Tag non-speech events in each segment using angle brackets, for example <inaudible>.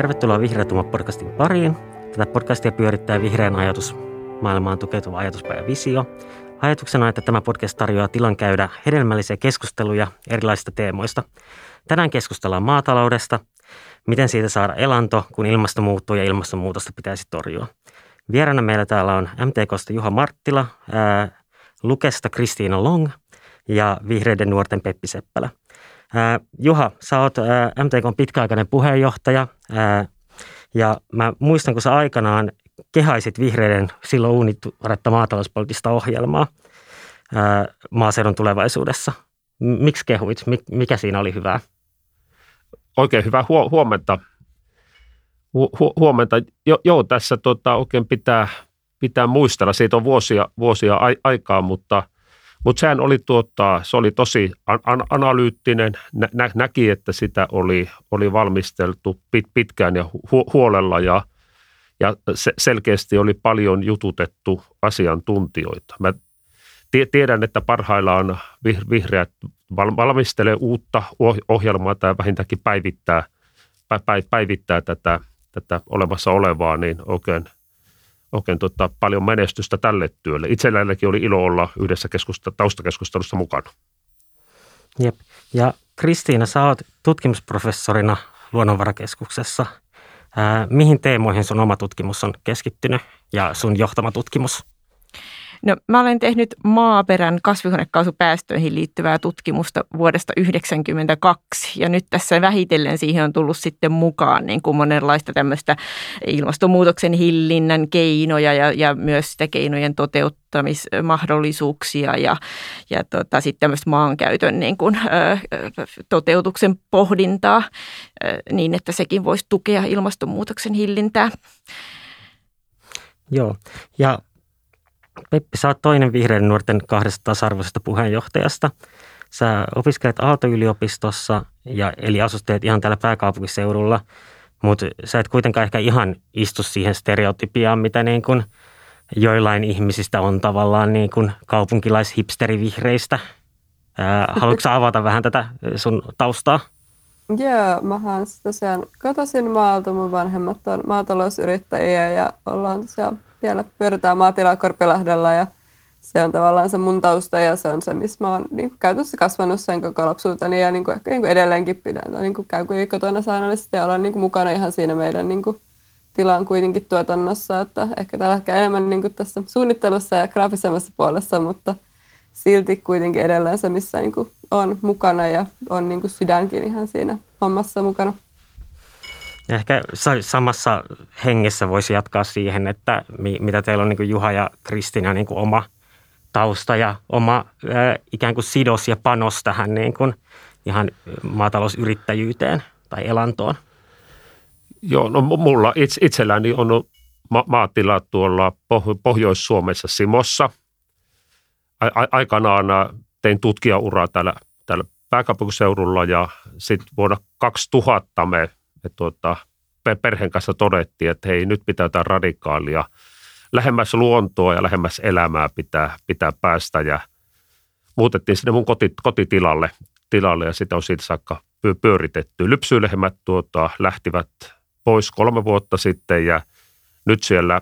Tervetuloa Vihreätuma podcastin pariin. Tätä podcastia pyörittää vihreän ajatus maailmaan tukeutuva ajatuspäivä Visio. Ajatuksena on, että tämä podcast tarjoaa tilan käydä hedelmällisiä keskusteluja erilaisista teemoista. Tänään keskustellaan maataloudesta, miten siitä saada elanto, kun ilmasto muuttuu ja ilmastonmuutosta pitäisi torjua. Vieraana meillä täällä on MTKsta Juha Marttila, ää, Lukesta Kristiina Long ja Vihreiden nuorten Peppi Seppälä. Juha, sä oot MTKn pitkäaikainen puheenjohtaja ja mä muistan, kun sä aikanaan kehaisit vihreiden silloin uunituoretta maatalouspoliittista ohjelmaa maaseudun tulevaisuudessa. Miksi kehuit? Mikä siinä oli hyvää? Oikein hyvää huomenta. Hu- huomenta. Jo, joo, tässä tota, oikein pitää, pitää muistella. Siitä on vuosia, vuosia aikaa, mutta – mutta sehän oli, tuota, se oli tosi an- analyyttinen, nä- näki, että sitä oli, oli valmisteltu pit- pitkään ja hu- huolella ja, ja se- selkeästi oli paljon jututettu asiantuntijoita. Mä tiedän, että parhaillaan vihreät valmistelee uutta ohjelmaa tai vähintäänkin päivittää, päivittää tätä, tätä olemassa olevaa, niin oikein – oikein tota, paljon menestystä tälle työlle. Itsellänikin oli ilo olla yhdessä keskusta, taustakeskustelussa mukana. Jep. Ja Kristiina, sä oot tutkimusprofessorina Luonnonvarakeskuksessa. Ää, mihin teemoihin sun oma tutkimus on keskittynyt ja sun johtama tutkimus? No, mä olen tehnyt maaperän kasvihuonekaasupäästöihin liittyvää tutkimusta vuodesta 1992 ja nyt tässä vähitellen siihen on tullut sitten mukaan niin kuin monenlaista tämmöistä ilmastonmuutoksen hillinnän keinoja ja, ja myös sitä keinojen toteuttamismahdollisuuksia ja, ja tota, sitten tämmöistä maankäytön niin kuin, ö, toteutuksen pohdintaa ö, niin, että sekin voisi tukea ilmastonmuutoksen hillintää. Joo, ja Peppi, sä oot toinen vihreiden nuorten kahdesta tasa-arvoisesta puheenjohtajasta. Sä opiskelet Aalto-yliopistossa, ja, eli asusteet ihan täällä pääkaupunkiseudulla, mutta sä et kuitenkaan ehkä ihan istu siihen stereotypiaan, mitä niin kuin joillain ihmisistä on tavallaan niin kuin kaupunkilaishipsterivihreistä. haluatko avata vähän tätä sun taustaa? Joo, mähän tosiaan kotoisin maalta, mun vanhemmat on maatalousyrittäjiä ja ollaan tosiaan vielä pyöritään maatilaa Korpilahdella ja se on tavallaan se mun tausta ja se on se, missä mä oon niin käytössä kasvanut sen koko lapsuuteni ja niin kuin, ehkä niin kuin edelleenkin pidän. Niin kuin käyn kuitenkin kotona säännöllisesti ja olen niin kuin mukana ihan siinä meidän niin kuin, tilan kuitenkin tuotannossa, että ehkä tällä hetkellä enemmän niin kuin tässä suunnittelussa ja graafisemmassa puolessa, mutta silti kuitenkin edelleen se, missä niin kuin on mukana ja on niin kuin sydänkin ihan siinä hommassa mukana. Ehkä samassa hengessä voisi jatkaa siihen, että mitä teillä on niin Juha ja Kristina niin oma tausta ja oma ikään kuin sidos ja panos tähän niin kuin ihan maatalousyrittäjyyteen tai elantoon. Joo, no mulla itse, itselläni on ma- maatila tuolla Pohjois-Suomessa Simossa. A- aikanaan tein tutkijauraa täällä, täällä pääkaupunkiseudulla ja sitten vuonna 2000 me me tuota, perheen kanssa todettiin, että hei, nyt pitää jotain radikaalia. Lähemmäs luontoa ja lähemmäs elämää pitää, pitää päästä ja muutettiin sinne mun koti, kotitilalle tilalle ja sitä on siitä saakka pyöritetty. Lypsylehmät tuota, lähtivät pois kolme vuotta sitten ja nyt siellä,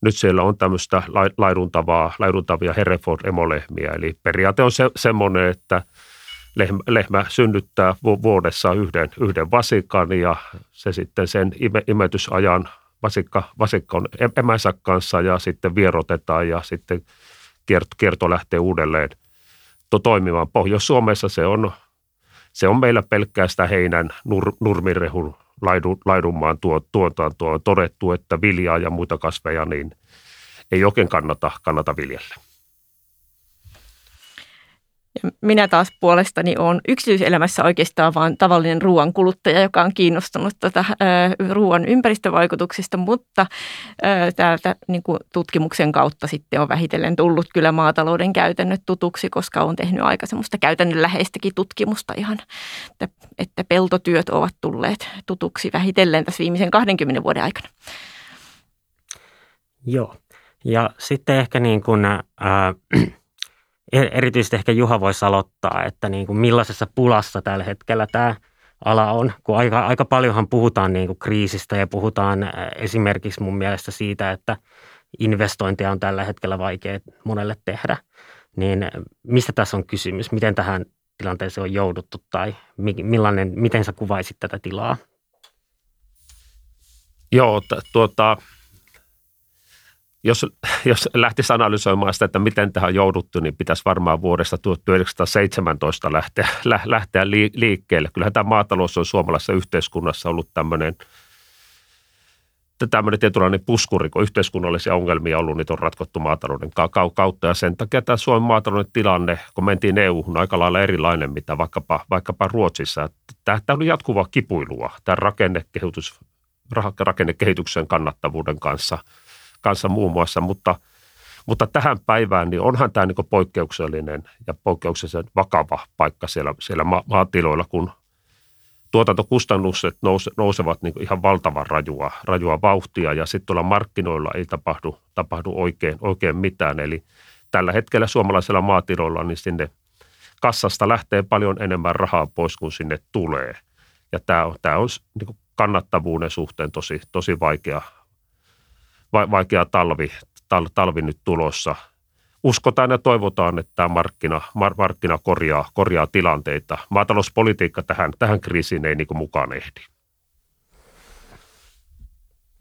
nyt siellä on tämmöistä laiduntavaa, laiduntavia Hereford emolehmiä. Eli periaate on se, semmoinen, että – lehmä, lehmä synnyttää vuodessa yhden, yhden vasikan ja se sitten sen ime, imetysajan vasikka, vasikka on emänsä kanssa ja sitten vierotetaan ja sitten kierto, kierto lähtee uudelleen to, toimimaan. Pohjois-Suomessa se on, se on meillä pelkkää sitä heinän nur, nurmirehun laidun, laidunmaan tuo, tuotantoa. On todettu, että viljaa ja muita kasveja niin ei oikein kannata, kannata viljellä. Minä taas puolestani olen yksityiselämässä oikeastaan vain tavallinen ruoan kuluttaja, joka on kiinnostunut tätä ruoan ympäristövaikutuksista, mutta täältä niin kuin tutkimuksen kautta sitten on vähitellen tullut kyllä maatalouden käytännöt tutuksi, koska olen tehnyt aika semmoista käytännönläheistäkin tutkimusta ihan, että, että peltotyöt ovat tulleet tutuksi vähitellen tässä viimeisen 20 vuoden aikana. Joo, ja sitten ehkä niin kuin, äh, erityisesti ehkä Juha voisi aloittaa, että niin kuin millaisessa pulassa tällä hetkellä tämä ala on, kun aika, aika paljonhan puhutaan niin kuin kriisistä ja puhutaan esimerkiksi mun mielestä siitä, että investointeja on tällä hetkellä vaikea monelle tehdä. Niin mistä tässä on kysymys? Miten tähän tilanteeseen on jouduttu tai millainen, miten sä kuvaisit tätä tilaa? Joo, tuota, jos, jos lähtisi analysoimaan sitä, että miten tähän on jouduttu, niin pitäisi varmaan vuodesta 1917 lähteä, lähteä liikkeelle. Kyllähän tämä maatalous on suomalaisessa yhteiskunnassa ollut tämmöinen, tämmöinen tietynlainen puskuri, kun yhteiskunnallisia ongelmia on ollut, niitä on ratkottu maatalouden kautta. Ja sen takia tämä Suomen maatalouden tilanne, kun mentiin EU-hun, aika lailla erilainen, mitä vaikkapa, vaikkapa Ruotsissa. Tämä, tämä oli jatkuvaa kipuilua, tämä rakennekehitys, rakennekehityksen kannattavuuden kanssa – kanssa muun muassa, mutta, mutta tähän päivään niin onhan tämä niin poikkeuksellinen ja poikkeuksellisen vakava paikka siellä, siellä ma- maatiloilla, kun tuotantokustannukset nouse, nousevat niin ihan valtavan rajua, rajua vauhtia ja sitten tuolla markkinoilla ei tapahdu, tapahdu oikein, oikein mitään. Eli tällä hetkellä suomalaisilla maatiloilla niin sinne kassasta lähtee paljon enemmän rahaa pois kuin sinne tulee. Ja tämä on, tämä on niin kannattavuuden suhteen tosi, tosi vaikea, vaikea talvi, tal, talvi nyt tulossa. Uskotaan ja toivotaan, että tämä markkina, mar, markkina korjaa, korjaa tilanteita. Maatalouspolitiikka tähän, tähän kriisiin ei niin mukaan ehdi.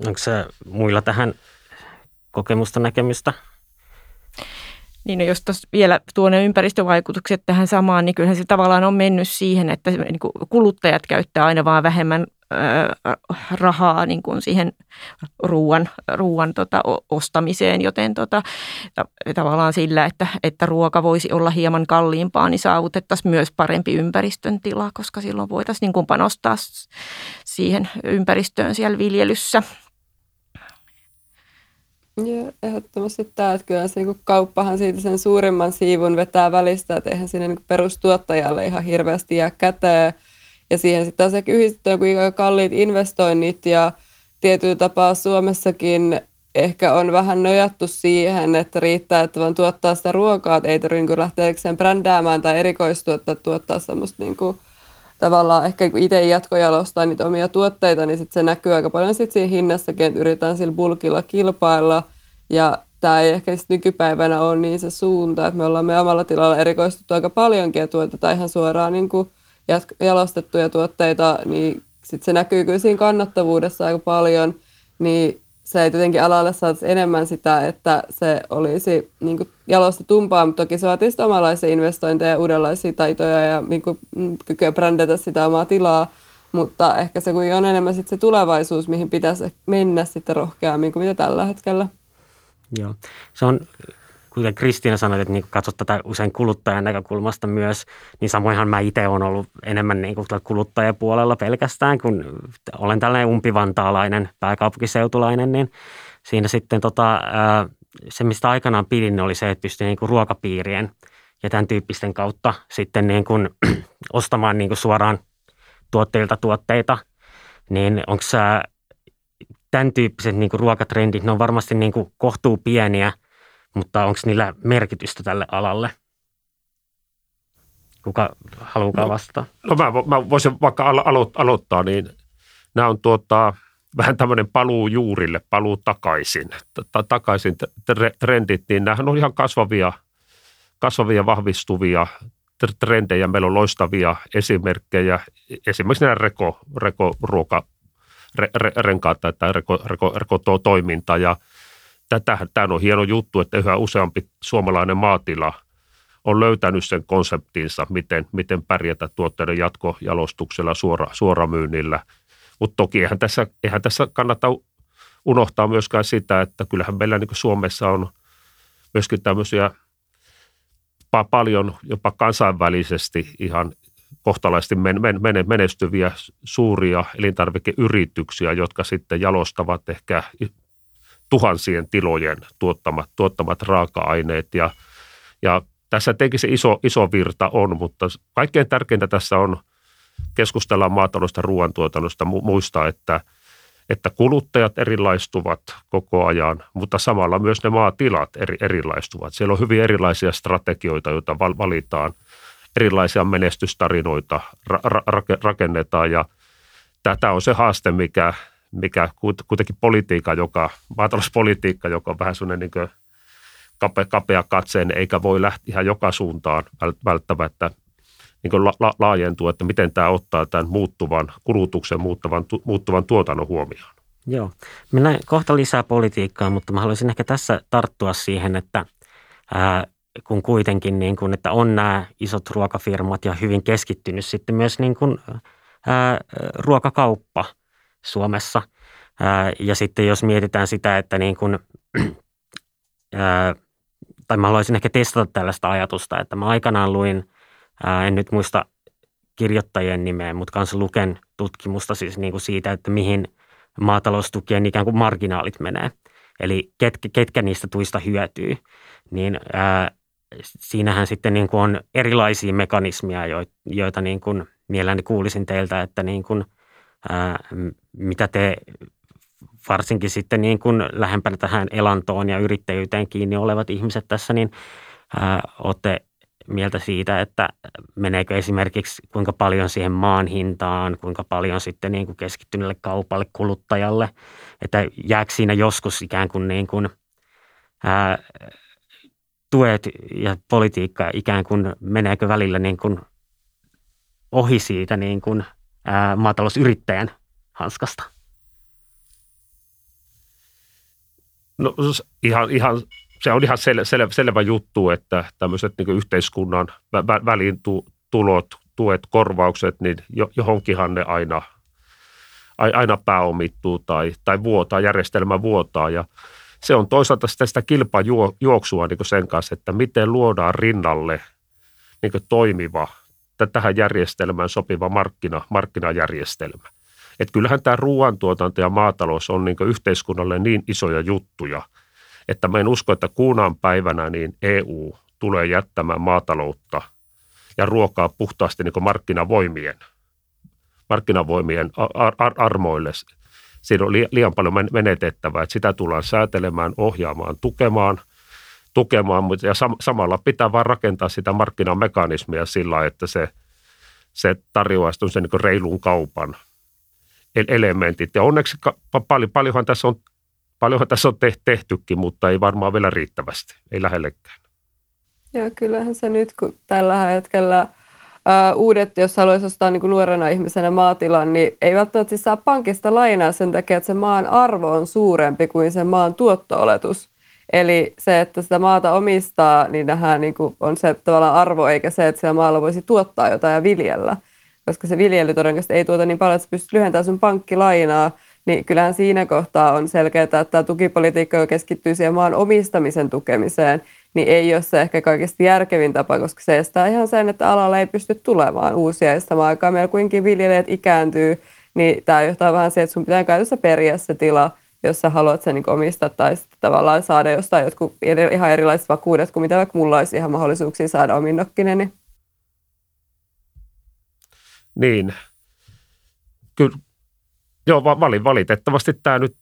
Onko se muilla tähän kokemusta, näkemystä? Niin no jos vielä tuo ne ympäristövaikutukset tähän samaan, niin kyllähän se tavallaan on mennyt siihen, että niin kuluttajat käyttää aina vaan vähemmän rahaa niin kuin siihen ruoan, ruoan tota, ostamiseen, joten tota, tavallaan sillä, että, että ruoka voisi olla hieman kalliimpaa, niin saavutettaisiin myös parempi ympäristön tila, koska silloin voitaisiin niin kuin panostaa siihen ympäristöön siellä viljelyssä. Joo, ehdottomasti tämä, että kyllä se niin kauppahan siitä sen suurimman siivun vetää välistä, että eihän sinne niin perustuottajalle ihan hirveästi jää käteen. Ja siihen sitten taas yhdistetään kuinka kalliit investoinnit ja tietyllä tapaa Suomessakin ehkä on vähän nojattu siihen, että riittää, että vaan tuottaa sitä ruokaa, että ei tarvitse niin lähteä brändäämään tai erikoistuottaa, tuottaa semmoista niin kuin, tavallaan ehkä kun itse jatkojalostaa niitä omia tuotteita, niin sit se näkyy aika paljon sit siinä hinnassakin, että yritetään sillä bulkilla kilpailla. Ja tämä ei ehkä nykypäivänä ole niin se suunta, että me ollaan me omalla tilalla erikoistuttu aika paljonkin ja tuotetaan ihan suoraan niin kuin jalostettuja tuotteita, niin sit se näkyy kyllä siinä kannattavuudessa aika paljon, niin se ei tietenkin alalle saataisi enemmän sitä, että se olisi niin kuin jalostetumpaa, mutta toki se vaatii omanlaisia investointeja ja uudenlaisia taitoja ja niin kuin, mm, kykyä brändätä sitä omaa tilaa, mutta ehkä se kuin on enemmän sit se tulevaisuus, mihin pitäisi mennä sitten rohkeammin kuin mitä tällä hetkellä. Joo, se on kuten Kristiina sanoi, että niin katsot tätä usein kuluttajan näkökulmasta myös, niin samoinhan mä itse olen ollut enemmän niin kuin kuluttajapuolella pelkästään, kun olen tällainen umpivantaalainen pääkaupunkiseutulainen, niin siinä sitten tota, se, mistä aikanaan pidin, oli se, että pystyi niin kuin ruokapiirien ja tämän tyyppisten kautta sitten niin kuin <clears throat> ostamaan niin kuin suoraan tuotteilta tuotteita, niin onko tämän tyyppiset niin kuin ruokatrendit, ne on varmasti niin kuin kohtuu pieniä – mutta onko niillä merkitystä tälle alalle? Kuka haluaa no, vastata? No mä, mä voisin vaikka alo- aloittaa, niin nämä on tuota, vähän tämmöinen paluu juurille, paluu takaisin, takaisin trendit, niin nämähän on ihan kasvavia, kasvavia vahvistuvia trendejä. Meillä on loistavia esimerkkejä, esimerkiksi nämä reko, reko ruoka, re, re, renkaat tai reko, reko, reko toiminta ja – tämähän, tämä on hieno juttu, että yhä useampi suomalainen maatila on löytänyt sen konseptinsa, miten, miten pärjätä tuotteiden jatkojalostuksella, suora, suoramyynnillä. Mutta toki eihän tässä, eihän tässä kannata unohtaa myöskään sitä, että kyllähän meillä niin Suomessa on myöskin tämmöisiä paljon jopa kansainvälisesti ihan kohtalaisesti menestyviä suuria elintarvikeyrityksiä, jotka sitten jalostavat ehkä tuhansien tilojen tuottamat, tuottamat raaka-aineet ja, ja tässä tietenkin se iso, iso virta on, mutta kaikkein tärkeintä tässä on keskustella maataloudesta ruoantuotannosta, muistaa, että, että kuluttajat erilaistuvat koko ajan, mutta samalla myös ne maatilat eri, erilaistuvat. Siellä on hyvin erilaisia strategioita, joita valitaan erilaisia menestystarinoita ra- ra- rakennetaan ja tämä on se haaste, mikä, mikä kuitenkin politiikka, joka, maatalouspolitiikka, joka on vähän sellainen niin kapea, kapea katseen, eikä voi lähteä ihan joka suuntaan välttämättä niin la, la, laajentua, että miten tämä ottaa tämän muuttuvan kulutuksen, muuttuvan, tu, muuttuvan tuotannon huomioon. Joo. Mennään kohta lisää politiikkaan, mutta mä haluaisin ehkä tässä tarttua siihen, että ää, kun kuitenkin niin kun, että on nämä isot ruokafirmat ja hyvin keskittynyt sitten myös niin kun, ää, ruokakauppa Suomessa. Ja sitten jos mietitään sitä, että niin <clears throat> ää, tai mä haluaisin ehkä testata tällaista ajatusta, että mä aikanaan luin, en nyt muista kirjoittajien nimeä, mutta kanssa luken tutkimusta siis niin kuin siitä, että mihin maataloustukien ikään kuin marginaalit menee. Eli ketkä, ketkä niistä tuista hyötyy, niin ää, siinähän sitten niin kuin on erilaisia mekanismia, joita niin kuin mielelläni kuulisin teiltä, että niin kuin, ää, mitä te varsinkin sitten niin kuin lähempänä tähän elantoon ja yrittäjyyteen kiinni olevat ihmiset tässä, niin ää, olette mieltä siitä, että meneekö esimerkiksi kuinka paljon siihen maan hintaan, kuinka paljon sitten niin kuin keskittyneelle kaupalle, kuluttajalle, että jääkö siinä joskus ikään kuin, niin kuin ää, tuet ja politiikka ikään kuin meneekö välillä niin kuin ohi siitä niin kuin, ää, maatalousyrittäjän hanskasta? No ihan, ihan, se on ihan sel, sel, selvä juttu, että tämmöiset niin yhteiskunnan vä, väliin tulot, tuet, korvaukset, niin johonkinhan ne aina, aina pääomittuu tai, tai vuotaa, järjestelmä vuotaa ja se on toisaalta sitä kilpajuoksua niin sen kanssa, että miten luodaan rinnalle niin toimiva, tähän järjestelmään sopiva markkina, markkinajärjestelmä. Et kyllähän tämä ruoantuotanto ja maatalous on niin yhteiskunnalle niin isoja juttuja, että mä en usko, että kuunaan päivänä niin EU tulee jättämään maataloutta ja ruokaa puhtaasti niin markkinavoimien, markkinavoimien ar- ar- armoille. Siinä on liian paljon menetettävää, että sitä tullaan säätelemään, ohjaamaan, tukemaan, tukemaan mutta ja sam- samalla pitää vain rakentaa sitä markkinamekanismia sillä, että se, se tarjoaa sen niin reilun kaupan – elementit. Ja onneksi paljon, paljonhan tässä on, paljonhan tässä on tehtykin, mutta ei varmaan vielä riittävästi, ei lähellekään. Joo, kyllähän se nyt, kun tällä hetkellä Uh, uudet, jos haluaisi ostaa niin kuin nuorena ihmisenä maatilan, niin ei välttämättä siis saa pankista lainaa sen takia, että se maan arvo on suurempi kuin sen maan tuotto-oletus. Eli se, että sitä maata omistaa, niin nähdään niin kuin on se tavallaan arvo, eikä se, että siellä maalla voisi tuottaa jotain ja viljellä koska se viljely todennäköisesti ei tuota niin paljon, että sä pystyt lyhentämään sun pankkilainaa, niin kyllähän siinä kohtaa on selkeää, että tämä tukipolitiikka, joka keskittyy siihen maan omistamisen tukemiseen, niin ei ole se ehkä kaikista järkevin tapa, koska se estää ihan sen, että alalla ei pysty tulemaan uusia. Ja samaan aikaan meillä kuitenkin viljelijät ikääntyy, niin tämä johtaa vähän siihen, että sun pitää käytössä periä se tila, jos sä haluat sen niin omistaa tai sitten tavallaan saada jostain jotkut ihan erilaiset vakuudet kuin mitä vaikka mulla olisi ihan mahdollisuuksia saada ominnokkinen. Niin niin, kyllä, joo, valitettavasti tämä nyt,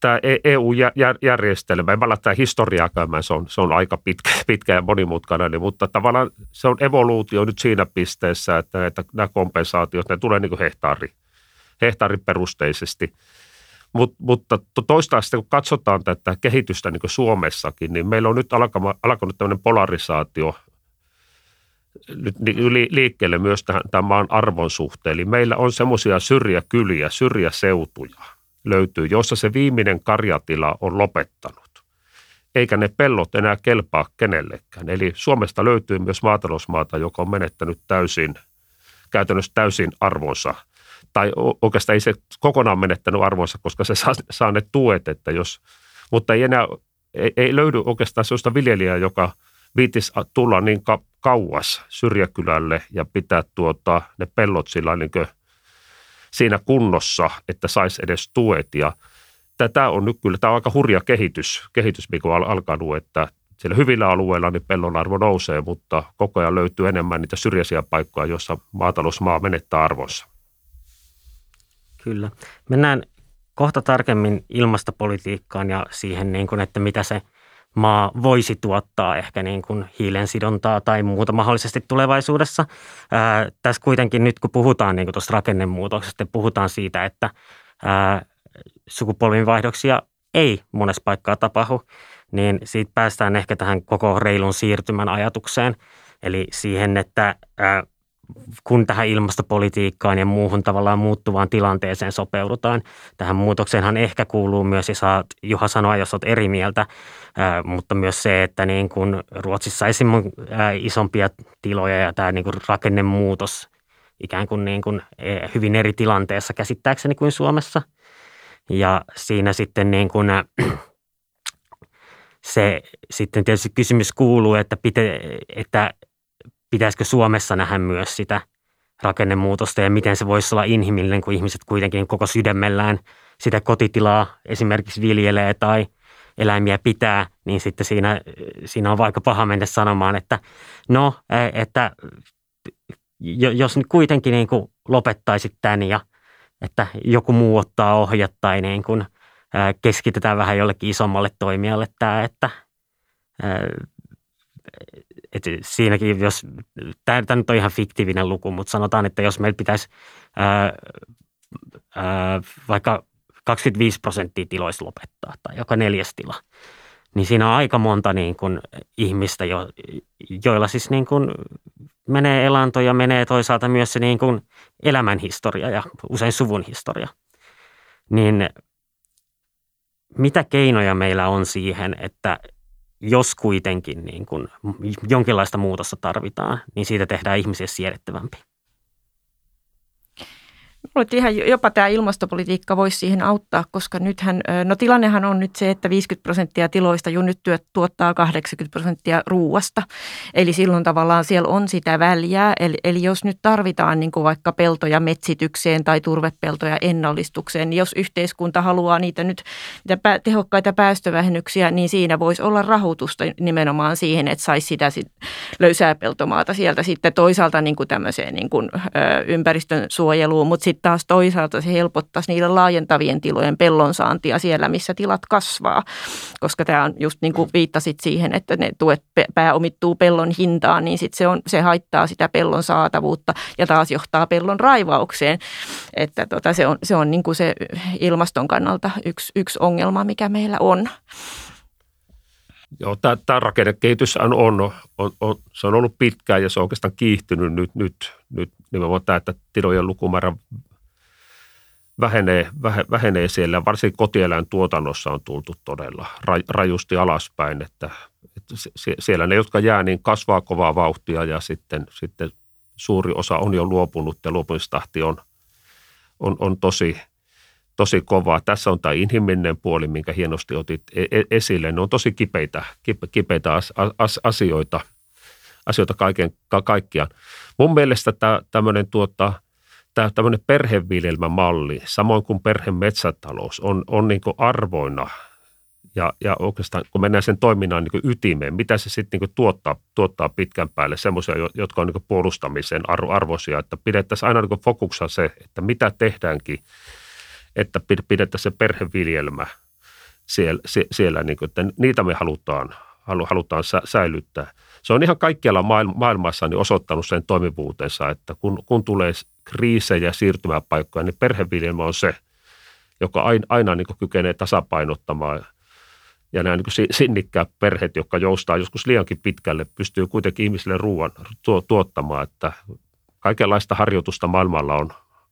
tämä EU-järjestelmä, en mä tämä historiaa käymään, se on, se on aika pitkä, pitkä ja monimutkainen, niin, mutta tavallaan se on evoluutio nyt siinä pisteessä, että, että nämä kompensaatiot, ne tulee niin kuin hehtaari, hehtaariperusteisesti. Mut, mutta toistaiseksi, kun katsotaan tätä kehitystä niin Suomessakin, niin meillä on nyt alkanut tämmöinen polarisaatio nyt liikkeelle myös tähän, tämän maan arvon suhteen. Eli meillä on semmoisia syrjäkyliä, syrjäseutuja löytyy, jossa se viimeinen karjatila on lopettanut. Eikä ne pellot enää kelpaa kenellekään. Eli Suomesta löytyy myös maatalousmaata, joka on menettänyt täysin, käytännössä täysin arvonsa. Tai oikeastaan ei se kokonaan menettänyt arvonsa, koska se saa, saa ne tuet, että jos, mutta ei enää, ei, ei löydy oikeastaan sellaista viljelijää, joka – viitis tulla niin ka- kauas syrjäkylälle ja pitää tuota, ne pellot sillä niin siinä kunnossa, että saisi edes tuet. Ja tätä on nyt kyllä, tämä on aika hurja kehitys, kehitys mikä on alkanut, että siellä hyvillä alueilla niin pellon arvo nousee, mutta koko ajan löytyy enemmän niitä syrjäisiä paikkoja, joissa maatalousmaa menettää arvonsa. Kyllä. Mennään kohta tarkemmin ilmastopolitiikkaan ja siihen, niin kuin, että mitä se maa voisi tuottaa ehkä niin kuin hiilensidontaa tai muuta mahdollisesti tulevaisuudessa. Ää, tässä kuitenkin nyt kun puhutaan niin kuin tuosta rakennemuutoksesta, puhutaan siitä, että ää, sukupolvinvaihdoksia ei monessa paikkaa tapahdu, niin siitä päästään ehkä tähän koko reilun siirtymän ajatukseen. Eli siihen, että ää, kun tähän ilmastopolitiikkaan ja muuhun tavallaan muuttuvaan tilanteeseen sopeudutaan. Tähän muutokseenhan ehkä kuuluu myös, ja saat Juha sanoa, jos olet eri mieltä, ää, mutta myös se, että niin kun Ruotsissa esimerkiksi isompia tiloja ja tämä niin kuin rakennemuutos ikään kuin, niin kuin e, hyvin eri tilanteessa käsittääkseni kuin Suomessa. Ja siinä sitten niin kuin, se sitten tietysti kysymys kuuluu, että, pite, että pitäisikö Suomessa nähdä myös sitä rakennemuutosta ja miten se voisi olla inhimillinen, kun ihmiset kuitenkin koko sydämellään sitä kotitilaa esimerkiksi viljelee tai eläimiä pitää, niin sitten siinä, siinä on vaikka paha mennä sanomaan, että no, e, että jos nyt kuitenkin niin kuin lopettaisit tämän ja että joku muu ottaa ohjat tai niin kuin keskitetään vähän jollekin isommalle toimijalle tämä, että et siinäkin, jos, tämä, nyt on ihan fiktiivinen luku, mutta sanotaan, että jos meillä pitäisi ää, ää, vaikka 25 prosenttia tiloista lopettaa tai joka neljäs tila, niin siinä on aika monta niin kuin, ihmistä, jo, joilla siis niin kuin, menee elanto ja menee toisaalta myös se niin kuin, elämän historia ja usein suvun historia. Niin mitä keinoja meillä on siihen, että jos kuitenkin niin kuin jonkinlaista muutosta tarvitaan, niin siitä tehdään ihmisiä siedettävämpi. Luulen, ihan jopa tämä ilmastopolitiikka voisi siihen auttaa, koska nythän, no tilannehan on nyt se, että 50 prosenttia tiloista jo nyt tuottaa 80 prosenttia ruuasta. Eli silloin tavallaan siellä on sitä väliä. Eli, eli jos nyt tarvitaan niin kuin vaikka peltoja metsitykseen tai turvepeltoja ennallistukseen, niin jos yhteiskunta haluaa niitä nyt niitä tehokkaita päästövähennyksiä, niin siinä voisi olla rahoitusta nimenomaan siihen, että saisi sitä sit löysää peltomaata sieltä sitten toisaalta niin kuin tämmöiseen niin kuin, ympäristön suojeluun, mutta sitten taas toisaalta se helpottaisi niiden laajentavien tilojen pellonsaantia siellä, missä tilat kasvaa. Koska tämä on just niin kuin viittasit siihen, että ne tuet pääomittuu pellon hintaan, niin sit se, on, se haittaa sitä pellon saatavuutta ja taas johtaa pellon raivaukseen. Että tota, se on, se, on niin kuin se ilmaston kannalta yksi, yksi ongelma, mikä meillä on. Joo, tämä, tämä rakennekehitys on, on, on, se on ollut pitkään ja se on oikeastaan kiihtynyt nyt, nyt, nyt nimenomaan tämä, että tilojen lukumäärä vähenee, vähenee siellä. Varsinkin kotieläintuotannossa on tultu todella rajusti alaspäin, että, että siellä ne, jotka jää, niin kasvaa kovaa vauhtia ja sitten, sitten suuri osa on jo luopunut ja luopumistahti on, on, on tosi, tosi kovaa. Tässä on tämä inhimillinen puoli, minkä hienosti otit e-, e-, esille. Ne on tosi kipeitä, kipeitä asioita, asioita kaiken, kaikkiaan. Mun mielestä tämä, tämmöinen tuota, tämä tämmöinen perheviljelmämalli, samoin kuin perhemetsätalous, on, on niin arvoina ja, ja oikeastaan kun mennään sen toiminnan niin ytimeen, mitä se sitten niin tuottaa, tuottaa pitkän päälle, semmoisia, jotka on niin puolustamisen arvo, arvoisia, että pidettäisiin aina niin fokuksessa se, että mitä tehdäänkin, että pidettäisiin se perheviljelmä siellä, siellä niin kuin, että niitä me halutaan, halutaan säilyttää. Se on ihan kaikkialla maailmassa niin osoittanut sen toimivuutensa, että kun, kun tulee kriisejä, siirtymäpaikkoja, niin perheviljelmä on se, joka aina, aina niin kykenee tasapainottamaan. Ja nämä niin sinnikkäät perheet, jotka joustaa joskus liiankin pitkälle, pystyy kuitenkin ihmisille ruoan tuottamaan. Että kaikenlaista harjoitusta maailmalla on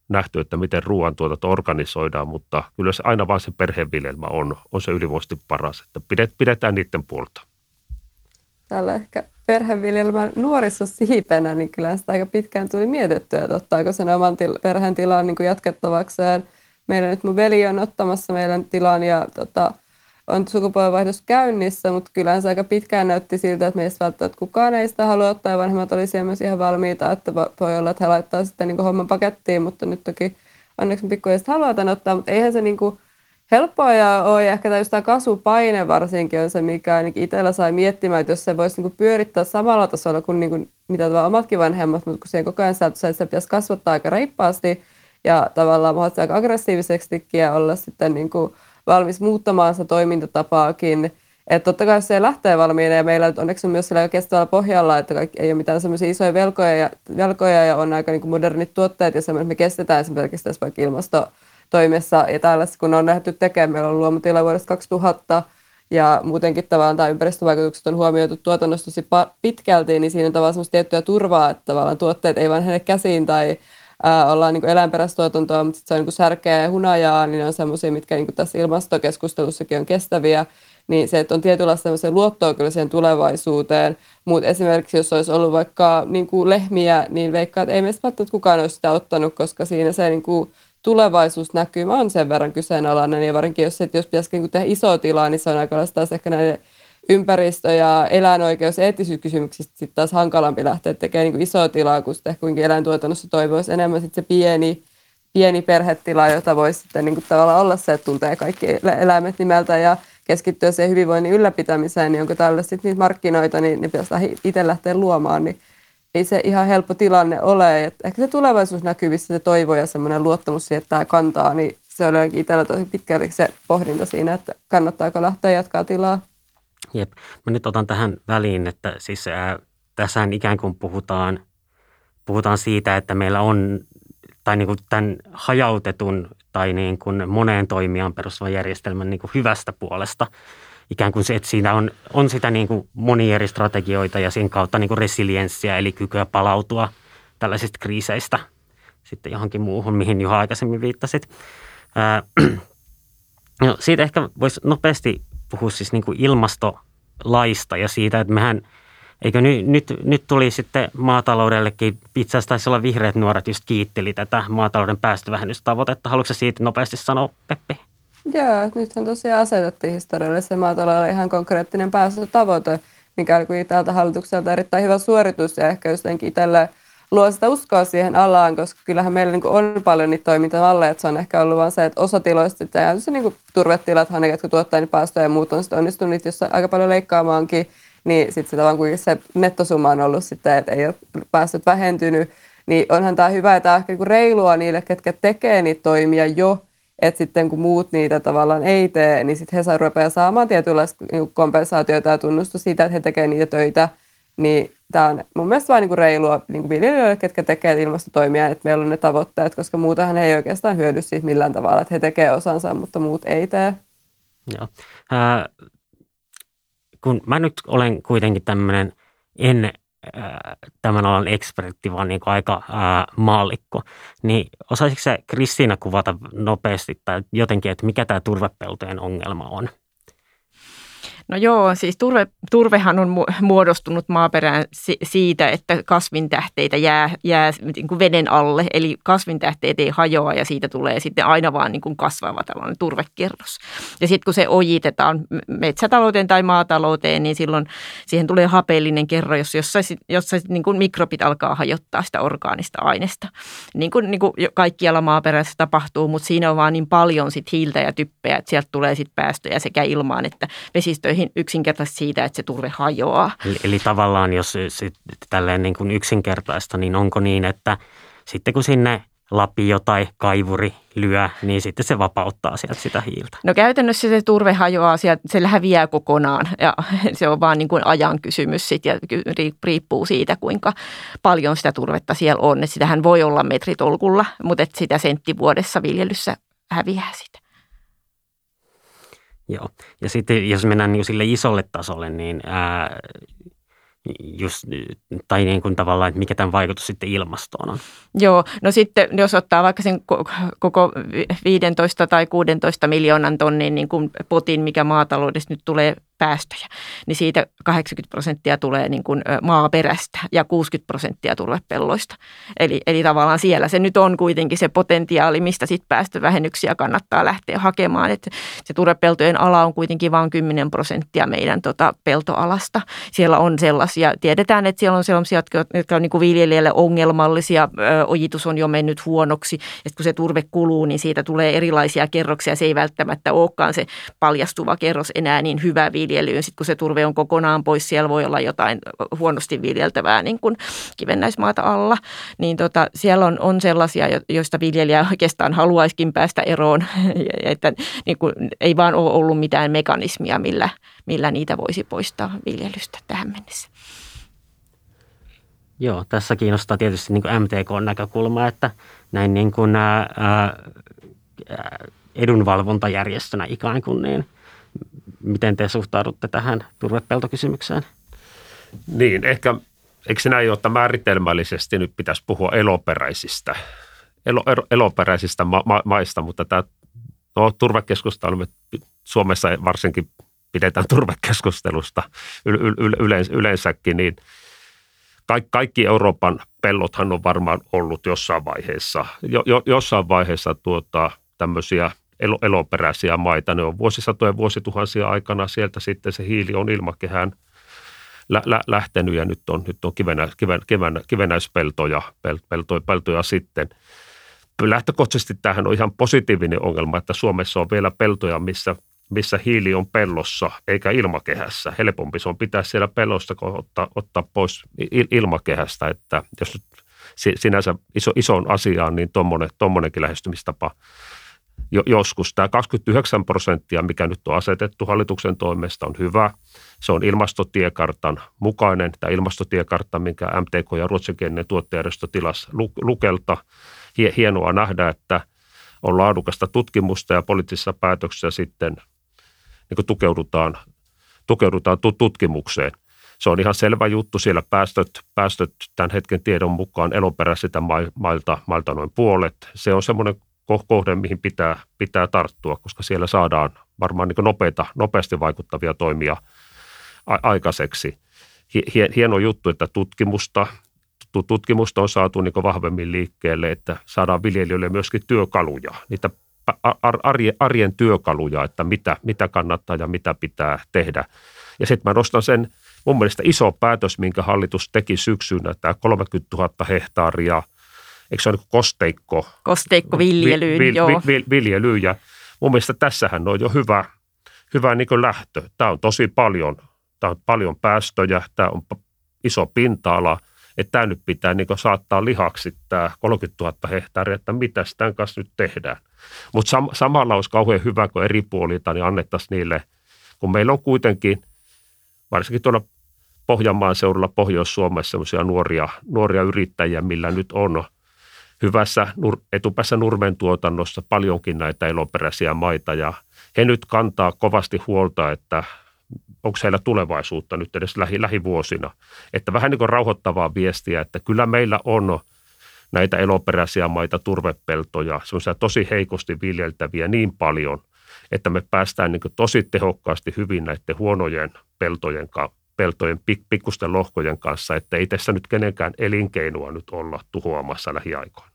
nähty, että miten ruoantuotanto organisoidaan, mutta kyllä se aina vain se perheviljelmä on, on se ylivoimaisesti paras, että pidetään niiden puolta. Täällä ehkä perheviljelmän nuorissa siipenä, niin kyllä sitä aika pitkään tuli mietittyä, että ottaako sen oman til- perheen tilan niin jatkettavakseen. Meillä nyt mun veli on ottamassa meidän tilan ja tota, on sukupolvenvaihdos käynnissä, mutta kyllä se aika pitkään näytti siltä, että meistä välttämättä kukaan ei sitä halua ottaa ja vanhemmat oli siellä myös ihan valmiita, että voi olla, että he laittaa sitten niin homman pakettiin, mutta nyt toki onneksi pikkuhiljaa haluaa tämän ottaa, mutta eihän se niin kuin, helppoa ja ja ehkä tämä, tämä kasvupaine varsinkin on se, mikä ainakin itsellä sai miettimään, että jos se voisi niinku pyörittää samalla tasolla kuin niinku, mitä tämä omatkin vanhemmat, mutta kun siihen koko ajan säätössä, että se pitäisi kasvattaa aika reippaasti ja tavallaan mahdollisesti aika aggressiiviseksi ja olla sitten niinku valmis muuttamaan sitä toimintatapaakin, että totta kai se lähtee valmiina ja meillä onneksi on myös siellä kestävällä pohjalla, että kaikki, ei ole mitään semmoisia isoja velkoja ja, velkoja ja on aika niin kuin modernit tuotteet ja semmoinen, me kestetään esimerkiksi tässä vaikka ilmastotoimessa ja tällaista, kun on nähty tekemään, meillä on luomutila vuodesta 2000 ja muutenkin tavallaan tämä ympäristövaikutukset on huomioitu tuotannosta tosi pitkälti, niin siinä on tavallaan semmoista tiettyä turvaa, että tavallaan tuotteet ei vain käsiin tai ää, ollaan niin eläinperäistuotantoa, mutta sitten se on niin särkeä ja hunajaa, niin ne on semmoisia, mitkä niin tässä ilmastokeskustelussakin on kestäviä niin se, että on tietynlaista luottoa kyllä siihen tulevaisuuteen. Mutta esimerkiksi jos olisi ollut vaikka niin kuin lehmiä, niin veikkaa, että ei meistä välttämättä kukaan olisi sitä ottanut, koska siinä se niin kuin tulevaisuusnäkymä on sen verran kyseenalainen. Ja varsinkin jos, että jos pitäisi niin tehdä iso tilaa, niin se on aika taas ehkä näiden ympäristö- ja eläinoikeus- ja eettisyyskysymyksistä sitten taas hankalampi lähteä tekemään niin isoa tilaa, kun sitten kuinka eläintuotannossa toivoisi enemmän sitten se pieni, pieni perhetila, jota voisi sitten niin kuin tavallaan olla se, että tuntee kaikki eläimet nimeltä ja keskittyä siihen hyvinvoinnin ylläpitämiseen, niin onko tällä sitten niitä markkinoita, niin ne pitäisi itse lähteä luomaan, niin ei se ihan helppo tilanne ole. Et ehkä se tulevaisuus näkyvissä, se toivo ja semmoinen luottamus siihen, että tämä kantaa, niin se on itsellä tosi pitkälti se pohdinta siinä, että kannattaako lähteä jatkaa tilaa. Jep. Mä nyt otan tähän väliin, että siis ää, tässä ikään kuin puhutaan, puhutaan siitä, että meillä on tai niin kuin tämän hajautetun tai niin kuin moneen toimijan perustuvan järjestelmän niin kuin hyvästä puolesta. Ikään kuin se, että siinä on, on sitä niin kuin monia eri strategioita ja sen kautta niin kuin resilienssiä, eli kykyä palautua tällaisista kriiseistä sitten johonkin muuhun, mihin jo aikaisemmin viittasit. Ää, <clears throat> no, siitä ehkä voisi nopeasti puhua siis niin kuin ilmastolaista ja siitä, että mehän – Eikö nyt, nyt, nyt tuli sitten maataloudellekin, itse asiassa taisi olla vihreät nuoret just kiitteli tätä maatalouden päästövähennystavoitetta. Haluatko siitä nopeasti sanoa, Peppi? Joo, nythän tosiaan asetettiin historiallisen maataloudelle ihan konkreettinen päästötavoite, mikä oli täältä hallitukselta erittäin hyvä suoritus ja ehkä jotenkin itselle luo sitä uskoa siihen alaan, koska kyllähän meillä niin on paljon niitä toimintamalleja, että se on ehkä ollut vain se, että osa tiloista, ja se niin turvetilathan ne, jotka tuottaa niitä päästöjä ja muut on sitten onnistunut jossa aika paljon leikkaamaankin niin sitten se kun se nettosumma on ollut sitten, että ei ole päästöt vähentynyt, niin onhan tämä hyvä ja tämä ehkä niinku reilua niille, ketkä tekee niitä toimia jo, että sitten kun muut niitä tavallaan ei tee, niin sitten he saa rupeaa saamaan tietynlaista niinku kompensaatiota ja tunnustu siitä, että he tekevät niitä töitä, niin tämä on mun mielestä vain niin reilua niin viljelijöille, ketkä tekevät ilmastotoimia, että meillä on ne tavoitteet, koska muutahan he ei oikeastaan hyödy siitä millään tavalla, että he tekevät osansa, mutta muut ei tee. Joo. Äh, kun mä nyt olen kuitenkin tämmöinen, en tämän alan ekspertti, vaan niin aika ää, maallikko, niin osaisitko sä Kristiina kuvata nopeasti tai jotenkin, että mikä tämä turvepeltojen ongelma on? No joo, siis turve, turvehan on muodostunut maaperään siitä, että kasvintähteitä jää, jää niin kuin veden alle, eli kasvintähteet ei hajoa ja siitä tulee sitten aina vaan niin kuin kasvava tällainen turvekerros. Ja sitten kun se ojitetaan metsätalouteen tai maatalouteen, niin silloin siihen tulee hapeellinen kerro, jossa, jossa niin kuin mikrobit alkaa hajottaa sitä orgaanista aineesta. Niin kuin, niin kuin kaikkialla maaperässä tapahtuu, mutta siinä on vaan niin paljon sit hiiltä ja typpeä, että sieltä tulee sitten päästöjä sekä ilmaan että vesistöihin yksinkertaisesti siitä, että se turve hajoaa. Eli, eli tavallaan jos sit, tälleen niin kuin yksinkertaista, niin onko niin, että sitten kun sinne lapio tai kaivuri lyö, niin sitten se vapauttaa sieltä sitä hiiltä. No käytännössä se turve hajoaa, sieltä, se häviää kokonaan ja <laughs> se on vaan niin kuin ajan kysymys sit ja riippuu siitä, kuinka paljon sitä turvetta siellä on. Et sitähän voi olla metritolkulla, mutta et sitä senttivuodessa viljelyssä häviää sitä. Joo. Ja sitten jos mennään niin sille isolle tasolle, niin ää, just, tai niin kuin tavallaan, että mikä tämän vaikutus sitten ilmastoon on. Joo, no sitten jos ottaa vaikka sen koko 15 tai 16 miljoonan tonnin niin kuin potin, mikä maataloudessa nyt tulee päästöjä, niin siitä 80 prosenttia tulee niin kuin maaperästä ja 60 prosenttia turvepelloista. Eli, eli tavallaan siellä se nyt on kuitenkin se potentiaali, mistä sitten päästövähennyksiä kannattaa lähteä hakemaan. Että se turvepeltojen ala on kuitenkin vain 10 prosenttia meidän tota peltoalasta. Siellä on sellaisia, tiedetään, että siellä on sellaisia, jotka, jotka on niin kuin viljelijälle ongelmallisia. Ö, ojitus on jo mennyt huonoksi. Ja kun se turve kuluu, niin siitä tulee erilaisia kerroksia. Se ei välttämättä olekaan se paljastuva kerros enää niin hyvä viljelijä viljelyyn. Sitten kun se turve on kokonaan pois, siellä voi olla jotain huonosti viljeltävää niin kuin kivennäismaata alla. Niin tota, siellä on, on sellaisia, joista viljelijä oikeastaan haluaisikin päästä eroon, <laughs> että niin kuin, ei vaan ole ollut mitään mekanismia, millä, millä niitä voisi poistaa viljelystä tähän mennessä. Joo, tässä kiinnostaa tietysti niin MTK-näkökulma, että näin niin kuin, ää, edunvalvontajärjestönä ikään kuin, niin miten te suhtaudutte tähän turvepeltokysymykseen? Niin, ehkä eikö se näin ole, että määritelmällisesti nyt pitäisi puhua eloperäisistä, elo, eloperäisistä ma, ma, maista, mutta tämä no, turvekeskustelu Suomessa varsinkin pidetään turvekeskustelusta yleensäkin, niin – kaikki Euroopan pellothan on varmaan ollut jossain vaiheessa, jo, jossain vaiheessa tuota, tämmöisiä elo, eloperäisiä maita. Ne on vuosisatojen vuosituhansia aikana sieltä sitten se hiili on ilmakehään lä, lä, lähtenyt ja nyt on, nyt on kivenä, kiven, kiven, kivenäispeltoja pel, peltoja, peltoja sitten. Lähtökohtaisesti tähän on ihan positiivinen ongelma, että Suomessa on vielä peltoja, missä missä hiili on pellossa eikä ilmakehässä. Helpompi se on pitää siellä pellossa kuin ottaa, ottaa pois ilmakehästä, että jos nyt sinänsä iso, isoon asiaan, niin tuommoinen, tuommoinenkin lähestymistapa jo, joskus. Tämä 29 prosenttia, mikä nyt on asetettu hallituksen toimesta, on hyvä. Se on ilmastotiekartan mukainen. Tämä ilmastotiekartta, minkä MTK ja ruotsinkielinen tuottajärjestö tilas Lukelta. Hienoa nähdä, että on laadukasta tutkimusta ja poliittisissa päätöksissä sitten – niin tukeudutaan, tukeudutaan tutkimukseen. Se on ihan selvä juttu. Siellä päästöt, päästöt tämän hetken tiedon mukaan eloperäisiltä mailta, mailta noin puolet. Se on semmoinen kohde, mihin pitää, pitää tarttua, koska siellä saadaan varmaan niin nopeita, nopeasti vaikuttavia toimia aikaiseksi. Hieno juttu, että tutkimusta, tutkimusta on saatu niin vahvemmin liikkeelle, että saadaan viljelijöille myöskin työkaluja, niitä arjen työkaluja, että mitä, mitä kannattaa ja mitä pitää tehdä. Ja sitten mä nostan sen mun mielestä iso päätös, minkä hallitus teki syksynä, tämä 30 000 hehtaaria, eikö se ole niin kosteikko? Kosteikko viljelyyn, vi, vi, joo. Vi, vi, viljelyyn ja mun mielestä tässähän on jo hyvä, hyvä niin lähtö. Tämä on tosi paljon, tämä on paljon päästöjä, tämä on iso pinta-ala – että tämä nyt pitää niin saattaa lihaksi tämä 30 000 hehtaaria, että mitä tämän kanssa nyt tehdään. Mutta sam- samalla olisi kauhean hyvä, kun eri puolilta niin annettaisiin niille, kun meillä on kuitenkin, varsinkin tuolla Pohjanmaan seudulla Pohjois-Suomessa sellaisia nuoria, nuoria yrittäjiä, millä nyt on hyvässä nur, etupäässä nurmen tuotannossa paljonkin näitä eloperäisiä maita ja he nyt kantaa kovasti huolta, että onko heillä tulevaisuutta nyt edes lähi, lähivuosina. Että vähän niin kuin rauhoittavaa viestiä, että kyllä meillä on näitä eloperäisiä maita, turvepeltoja, semmoisia tosi heikosti viljeltäviä niin paljon, että me päästään niin tosi tehokkaasti hyvin näiden huonojen peltojen, peltojen pikkusten lohkojen kanssa, että ei tässä nyt kenenkään elinkeinoa nyt olla tuhoamassa lähiaikoina.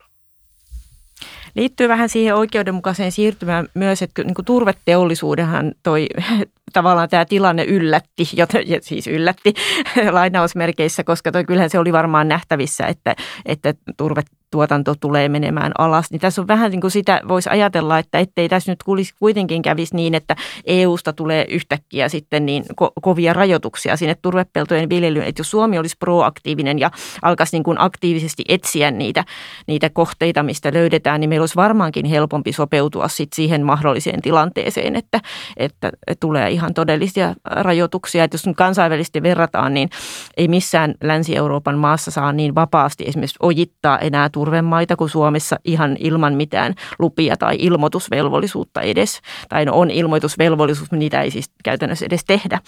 Liittyy vähän siihen oikeudenmukaiseen siirtymään myös, että niin turveteollisuudenhan toi <laughs> tavallaan tämä tilanne yllätti, jota, siis yllätti <laughs> lainausmerkeissä, koska toi kyllähän se oli varmaan nähtävissä, että, että turvetuotanto tulee menemään alas. Niin tässä on vähän niin kuin sitä, voisi ajatella, että ettei tässä nyt kuitenkin kävisi niin, että EUsta tulee yhtäkkiä sitten niin ko- kovia rajoituksia sinne turvepeltojen viljelyyn. Että jos Suomi olisi proaktiivinen ja alkaisi niin kuin aktiivisesti etsiä niitä, niitä kohteita, mistä löydetään, niin meillä olisi varmaankin helpompi sopeutua sit siihen mahdolliseen tilanteeseen, että, että tulee ihan todellisia rajoituksia. Että jos nyt kansainvälisesti verrataan, niin ei missään Länsi-Euroopan maassa saa niin vapaasti esimerkiksi ojittaa enää turvemaita kuin Suomessa ihan ilman mitään lupia tai ilmoitusvelvollisuutta edes. Tai no on ilmoitusvelvollisuus, mutta niitä ei siis käytännössä edes tehdä.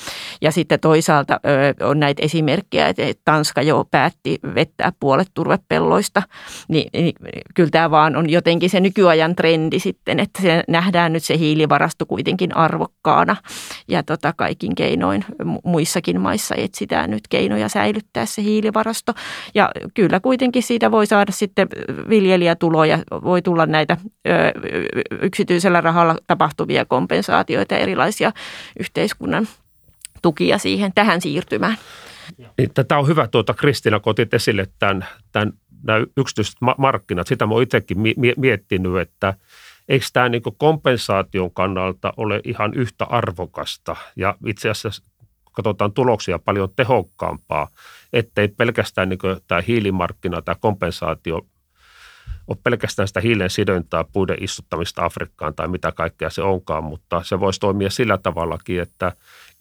Ja sitten toisaalta on näitä esimerkkejä, että Tanska jo päätti vettää puolet turvepelloista. Niin, niin kyllä tämä vaan on jotenkin se nykyajan trendi sitten, että se nähdään nyt se hiilivarasto kuitenkin arvokkaana ja tota, kaikin keinoin muissakin maissa etsitään nyt keinoja säilyttää se hiilivarasto. Ja kyllä kuitenkin siitä voi saada sitten viljelijätuloja, voi tulla näitä yksityisellä rahalla tapahtuvia kompensaatioita, erilaisia yhteiskunnan tukia siihen tähän siirtymään. Niin, Tämä on hyvä tuota Kristina, kun otit esille tämän, tämän nämä yksityiset markkinat. Sitä olen itsekin miettinyt, että – eikö tämä niin kompensaation kannalta ole ihan yhtä arvokasta? Ja itse asiassa katsotaan tuloksia paljon tehokkaampaa, ettei pelkästään niin tämä hiilimarkkina, tämä kompensaatio ole pelkästään sitä hiilen sidontaa, puiden istuttamista Afrikkaan tai mitä kaikkea se onkaan, mutta se voisi toimia sillä tavallakin, että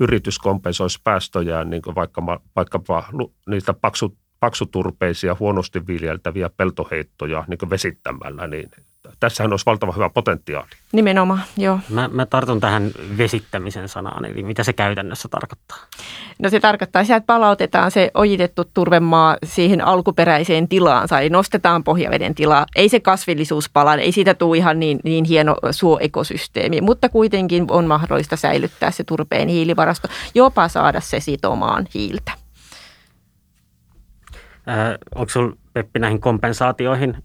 yritys kompensoisi päästöjään niin vaikka, vaikkapa niitä paksut, paksuturpeisia, huonosti viljeltäviä peltoheittoja niin vesittämällä, niin tässähän olisi valtava hyvä potentiaali. Nimenomaan, joo. Mä, mä tartun tähän vesittämisen sanaan, eli mitä se käytännössä tarkoittaa? No se tarkoittaa sitä, että palautetaan se ojitettu turvemaa siihen alkuperäiseen tilaansa, eli nostetaan pohjaveden tilaa. Ei se kasvillisuus pala, ei siitä tule ihan niin, niin hieno suoekosysteemi, mutta kuitenkin on mahdollista säilyttää se turpeen hiilivarasto, jopa saada se sitomaan hiiltä. Äh, onko sinulla Peppi näihin kompensaatioihin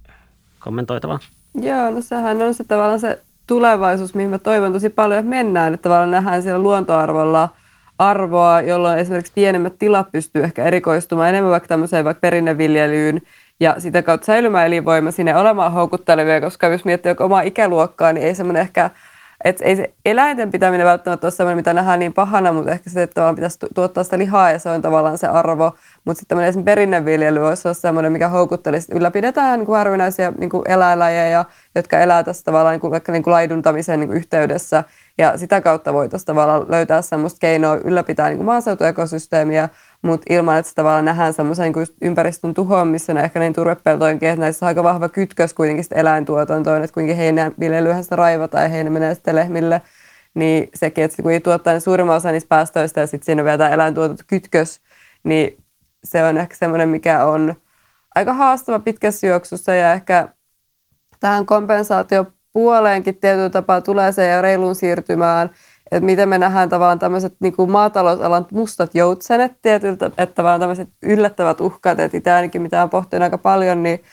kommentoitavaa? Joo, no sehän on se tavallaan se tulevaisuus, mihin mä toivon tosi paljon, että mennään. Että tavallaan nähdään siellä luontoarvolla arvoa, jolloin esimerkiksi pienemmät tilat pystyy ehkä erikoistumaan enemmän vaikka tämmöiseen vaikka perinneviljelyyn ja sitä kautta säilymään elinvoima sinne olemaan houkuttelevia, koska jos miettii omaa ikäluokkaa, niin ei semmoinen ehkä et ei se eläinten pitäminen välttämättä ole sellainen, mitä nähdään niin pahana, mutta ehkä se, että tavallaan pitäisi tuottaa sitä lihaa ja se on tavallaan se arvo. Mutta sitten tämmöinen esimerkiksi perinneviljely voisi olla sellainen, mikä houkuttelisi. Ylläpidetään niin kuin harvinaisia niin eläinlajeja, jotka elää tässä tavallaan niin kuin, vaikka niin kuin laiduntamisen niin kuin yhteydessä. Ja sitä kautta voitaisiin tavallaan löytää semmoista keinoa ylläpitää niin maaseutuekosysteemiä, mutta ilman, että se tavallaan nähdään semmoisen niin ympäristön tuhoamissa, ehkä niin turvepeltoinkin, että näissä on aika vahva kytkös kuitenkin sitten eläintuotantoon, että kuinka heinän viljelyhän sitä raivataan ja heinä menee sitten lehmille, niin sekin, että kun ei tuottaa niin suurimman osa niistä päästöistä ja sitten siinä vielä tämä eläintuotantokytkös, niin se on ehkä semmoinen, mikä on aika haastava pitkässä juoksussa ja ehkä tähän kompensaatiopuoleenkin tietyllä tapaa tulee se ja reilun siirtymään – että miten me nähdään tavallaan tämmöiset niin kuin maatalousalan mustat joutsenet tietyltä, että tavallaan tämmöiset yllättävät uhkat, että itse ainakin mitä on pohtinut aika paljon, niin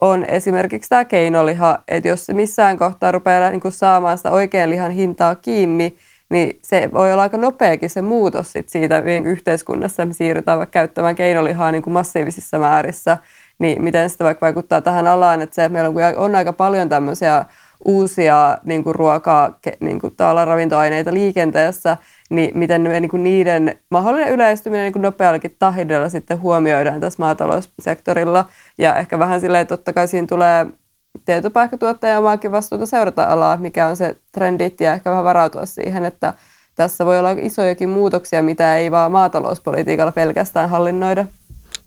on esimerkiksi tämä keinoliha, että jos se missään kohtaa rupeaa niin kuin saamaan sitä oikean lihan hintaa kiinni, niin se voi olla aika nopeakin se muutos sit siitä yhteiskunnassa, me siirrytään vaikka käyttämään keinolihaa niin kuin massiivisissa määrissä, niin miten sitä vaikka vaikuttaa tähän alaan, että se, että meillä on aika paljon tämmöisiä uusia niin kuin ruokaa, niin kuin ravintoaineita liikenteessä, niin miten me, niin kuin niiden mahdollinen yleistyminen niin kuin nopeallakin tahdilla sitten huomioidaan tässä maataloussektorilla. Ja ehkä vähän silleen, että totta kai siinä tulee tietopaikatuottajan omaakin vastuuta seurata alaa, mikä on se trendit ja ehkä vähän varautua siihen, että tässä voi olla isojakin muutoksia, mitä ei vaan maatalouspolitiikalla pelkästään hallinnoida.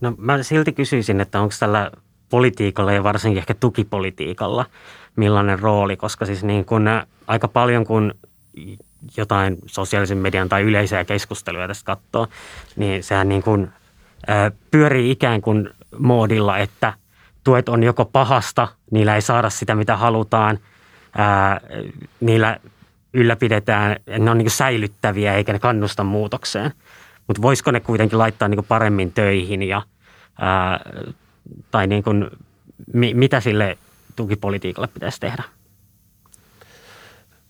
No mä silti kysyisin, että onko tällä politiikalla ja varsinkin ehkä tukipolitiikalla millainen rooli, koska siis niin kuin aika paljon kun jotain sosiaalisen median tai yleisiä keskusteluja tästä katsoo, niin sehän niin kuin, pyörii ikään kuin moodilla, että tuet on joko pahasta, niillä ei saada sitä mitä halutaan, niillä ylläpidetään, ne on niin säilyttäviä eikä ne kannusta muutokseen. Mutta voisiko ne kuitenkin laittaa niin paremmin töihin ja, ää, tai niin kuin, mi, mitä sille tukipolitiikalle pitäisi tehdä?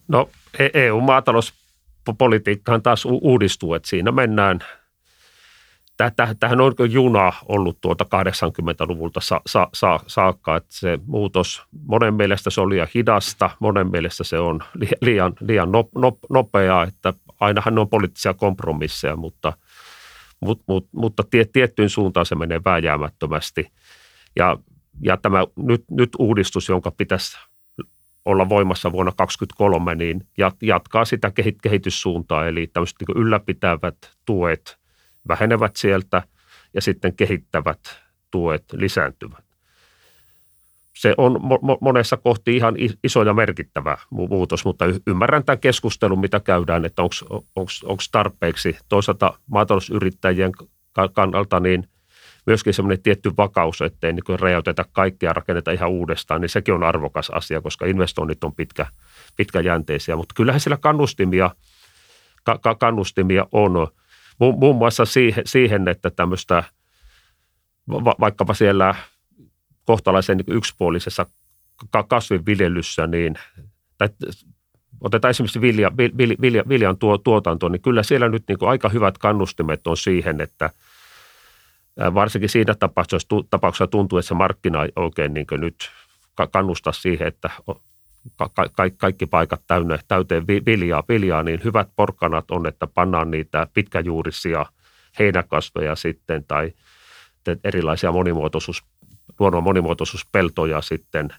No EU-maatalouspolitiikkahan taas uudistuu, että siinä mennään Tähän on juna ollut tuota 80-luvulta sa, sa, sa, saakka, että se muutos, monen mielestä se on liian hidasta, monen mielestä se on liian, liian no, no, nopeaa, että ainahan ne on poliittisia kompromisseja, mutta, mutta, mutta, mutta tiettyyn suuntaan se menee vääjäämättömästi. Ja ja tämä nyt, nyt uudistus, jonka pitäisi olla voimassa vuonna 2023, niin jatkaa sitä kehityssuuntaa, eli tämmöiset niin ylläpitävät tuet vähenevät sieltä ja sitten kehittävät tuet lisääntyvät. Se on monessa kohti ihan iso ja merkittävä muutos, mutta ymmärrän tämän keskustelun, mitä käydään, että onko tarpeeksi toisaalta maatalousyrittäjien kannalta niin – myöskin semmoinen tietty vakaus, ettei niin räjäytetä kaikkea rakenneta ihan uudestaan, niin sekin on arvokas asia, koska investoinnit on pitkä, pitkäjänteisiä. Mutta kyllähän sillä kannustimia, ka, kannustimia on, muun muassa siihen, siihen että tämmöistä va, vaikkapa siellä kohtalaisen niin yksipuolisessa kasvinviljelyssä, niin tai otetaan esimerkiksi vilja, vilja, vilja, viljan tuo, tuotanto, niin kyllä siellä nyt niin aika hyvät kannustimet on siihen, että – varsinkin siinä tapauksessa, tapauksessa tuntuu, että se markkina ei oikein niin nyt kannusta siihen, että ka- ka- kaikki paikat täynnä, täyteen viljaa, viljaa, niin hyvät porkkanat on, että pannaan niitä pitkäjuurisia heinäkasveja sitten tai erilaisia monimuotoisuus, luonnon monimuotoisuuspeltoja sitten,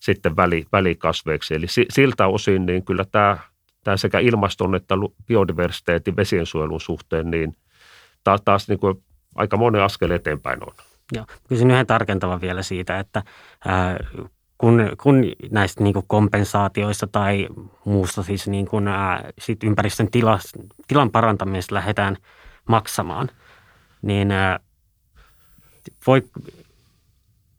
sitten väli, välikasveiksi. Eli siltä osin niin kyllä tämä, tämä sekä ilmaston että biodiversiteetin vesiensuojelun suhteen niin taas, taas niin kuin aika monen askel eteenpäin on. Joo. Kysyn yhden tarkentavan vielä siitä, että ää, kun, kun näistä niin kompensaatioista tai muusta siis niin kuin, ää, sit ympäristön tila, tilan parantamisesta lähdetään maksamaan, niin ää, voi,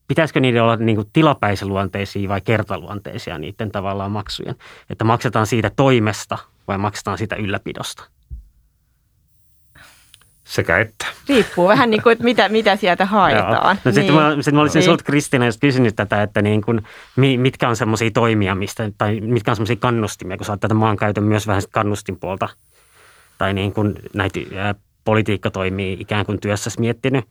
pitäisikö niiden olla niin tilapäisluonteisia vai kertaluonteisia niiden tavallaan maksujen? Että maksetaan siitä toimesta vai maksetaan siitä ylläpidosta? Sekä että. Riippuu vähän niin kuin, että mitä, mitä sieltä haetaan. no sitten niin. mä, sit mä olisin niin. sinulta Kristina just kysynyt tätä, että niin kuin, mitkä on semmoisia toimia, mistä, tai mitkä on semmoisia kannustimia, kun sä oot tätä maankäytön myös vähän kannustinpuolta, tai niin kuin näitä ää, politiikka toimii ikään kuin työssäsi miettinyt,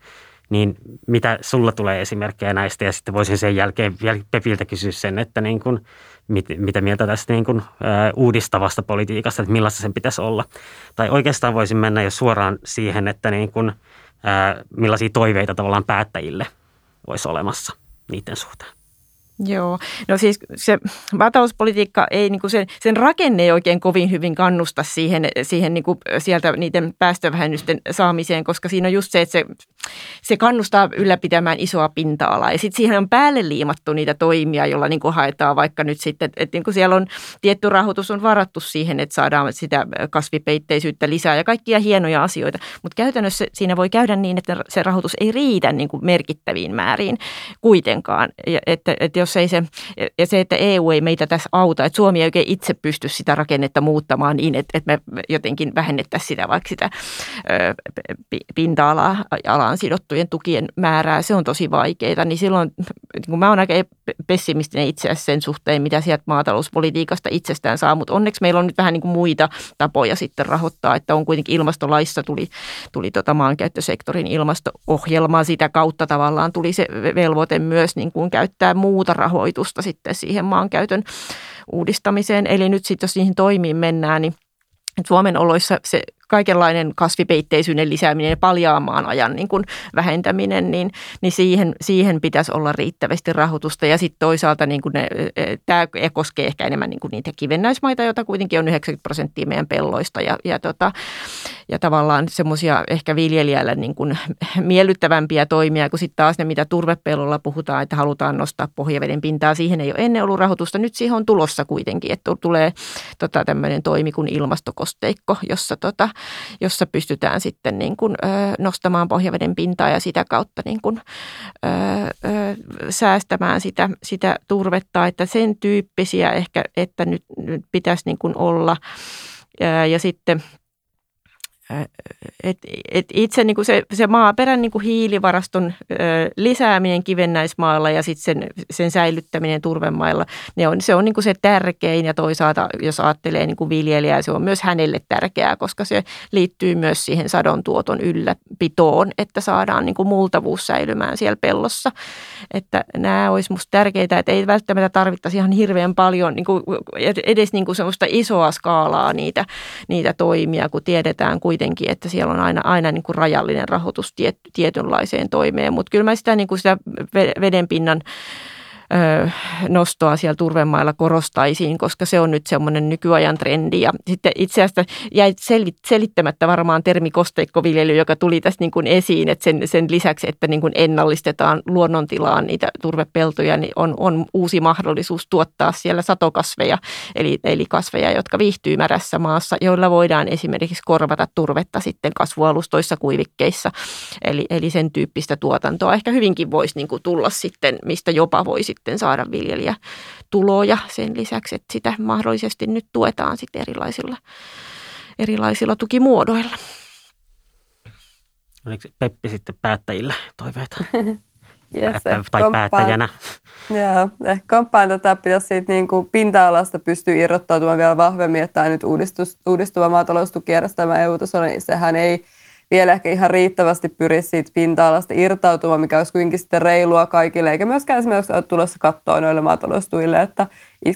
niin mitä sulla tulee esimerkkejä näistä ja sitten voisin sen jälkeen vielä Pepiltä kysyä sen, että niin kuin, mit, mitä mieltä tästä niin kuin, ää, uudistavasta politiikasta, että millaista sen pitäisi olla. Tai oikeastaan voisin mennä jo suoraan siihen, että niin kuin, ää, millaisia toiveita tavallaan päättäjille olisi olemassa niiden suhteen. Joo, no siis se maatalouspolitiikka ei, niin kuin sen, sen rakenne ei oikein kovin hyvin kannusta siihen, siihen niin kuin sieltä niiden päästövähennysten saamiseen, koska siinä on just se, että se, se kannustaa ylläpitämään isoa pinta-alaa. Ja sitten siihen on päälle liimattu niitä toimia, joilla niin kuin haetaan vaikka nyt sitten, että, että niin kuin siellä on tietty rahoitus on varattu siihen, että saadaan sitä kasvipeitteisyyttä lisää ja kaikkia hienoja asioita. Mutta käytännössä siinä voi käydä niin, että se rahoitus ei riitä niin kuin merkittäviin määriin kuitenkaan. Ja, että, että jos jos ei se, ja se, että EU ei meitä tässä auta, että Suomi ei oikein itse pysty sitä rakennetta muuttamaan niin, että, että me jotenkin vähennettäisiin sitä vaikka sitä pinta-alaan sidottujen tukien määrää, se on tosi vaikeaa, niin silloin niin mä oon aika pessimistinen itse asiassa sen suhteen, mitä sieltä maatalouspolitiikasta itsestään saa, mutta onneksi meillä on nyt vähän niin kuin muita tapoja sitten rahoittaa, että on kuitenkin ilmastolaissa tuli, tuli tota maankäyttösektorin ilmasto-ohjelma, sitä kautta tavallaan tuli se velvoite myös niin kuin käyttää muuta rahoitusta sitten siihen maankäytön uudistamiseen. Eli nyt sitten jos niihin toimiin mennään, niin Suomen oloissa se kaikenlainen kasvipeitteisyyden lisääminen ja paljaamaan ajan niin kuin vähentäminen, niin, niin siihen, siihen pitäisi olla riittävästi rahoitusta. Ja sitten toisaalta niin kuin ne, tämä koskee ehkä enemmän niin kuin niitä kivennäismaita, joita kuitenkin on 90 prosenttia meidän pelloista. Ja, ja, tota, ja tavallaan semmoisia ehkä viljelijälle niin kuin miellyttävämpiä toimia, kun sitten taas ne, mitä turvepellolla puhutaan, että halutaan nostaa pohjaveden pintaa. Siihen ei ole ennen ollut rahoitusta. Nyt siihen on tulossa kuitenkin, että tulee tota, tämmöinen toimi kuin ilmastokosteikko, jossa tota, jossa pystytään sitten niin kuin, ö, nostamaan pohjaveden pintaa ja sitä kautta niin kuin, ö, ö, säästämään sitä, sitä turvetta, että sen tyyppisiä ehkä, että nyt, nyt pitäisi niin kuin olla. Ja, ja sitten et, et itse niin kuin se, se maaperän niin kuin hiilivaraston ö, lisääminen kivennäismaalla ja sitten sen, sen säilyttäminen turvemailla, ne on, se on niin kuin se tärkein ja toisaalta jos ajattelee niin kuin viljelijää, se on myös hänelle tärkeää, koska se liittyy myös siihen sadon tuoton ylläpitoon, että saadaan niin kuin multavuus säilymään siellä pellossa. Että nämä olisi minusta tärkeitä, että ei välttämättä tarvittaisi ihan hirveän paljon niin kuin edes niin kuin isoa skaalaa niitä, niitä toimia, kun tiedetään kuitenkin, kuitenkin, että siellä on aina, aina niin kuin rajallinen rahoitus tiet, tietynlaiseen toimeen. Mutta kyllä mä sitä, niin kuin sitä vedenpinnan nostoa siellä turvemailla korostaisiin, koska se on nyt semmoinen nykyajan trendi. Ja sitten itse asiassa jäi selittämättä varmaan termi kosteikkoviljely, joka tuli tässä niin kuin esiin, että sen, sen lisäksi, että niin kuin ennallistetaan luonnontilaan niitä turvepeltoja, niin on, on uusi mahdollisuus tuottaa siellä satokasveja, eli, eli kasveja, jotka viihtyy märässä maassa, joilla voidaan esimerkiksi korvata turvetta sitten kasvualustoissa, kuivikkeissa. Eli, eli sen tyyppistä tuotantoa ehkä hyvinkin voisi niin kuin tulla sitten, mistä jopa voisi sitten saada viljelijä tuloja sen lisäksi, että sitä mahdollisesti nyt tuetaan sitten erilaisilla, erilaisilla tukimuodoilla. Oliko Peppi sitten päättäjillä toiveita? <laughs> Yes, tai komppaan, päättäjänä. Joo, ehkä komppaan tätä pitäisi siitä niin kuin pinta-alasta pystyä irrottautumaan vielä vahvemmin, että tämä nyt uudistus, uudistuva maataloustukijärjestelmä EU-tasolla, niin sehän ei vielä ehkä ihan riittävästi pyri siitä pinta-alasta irtautumaan, mikä olisi kuitenkin sitten reilua kaikille, eikä myöskään esimerkiksi ole tulossa kattoa noille maataloustuille, että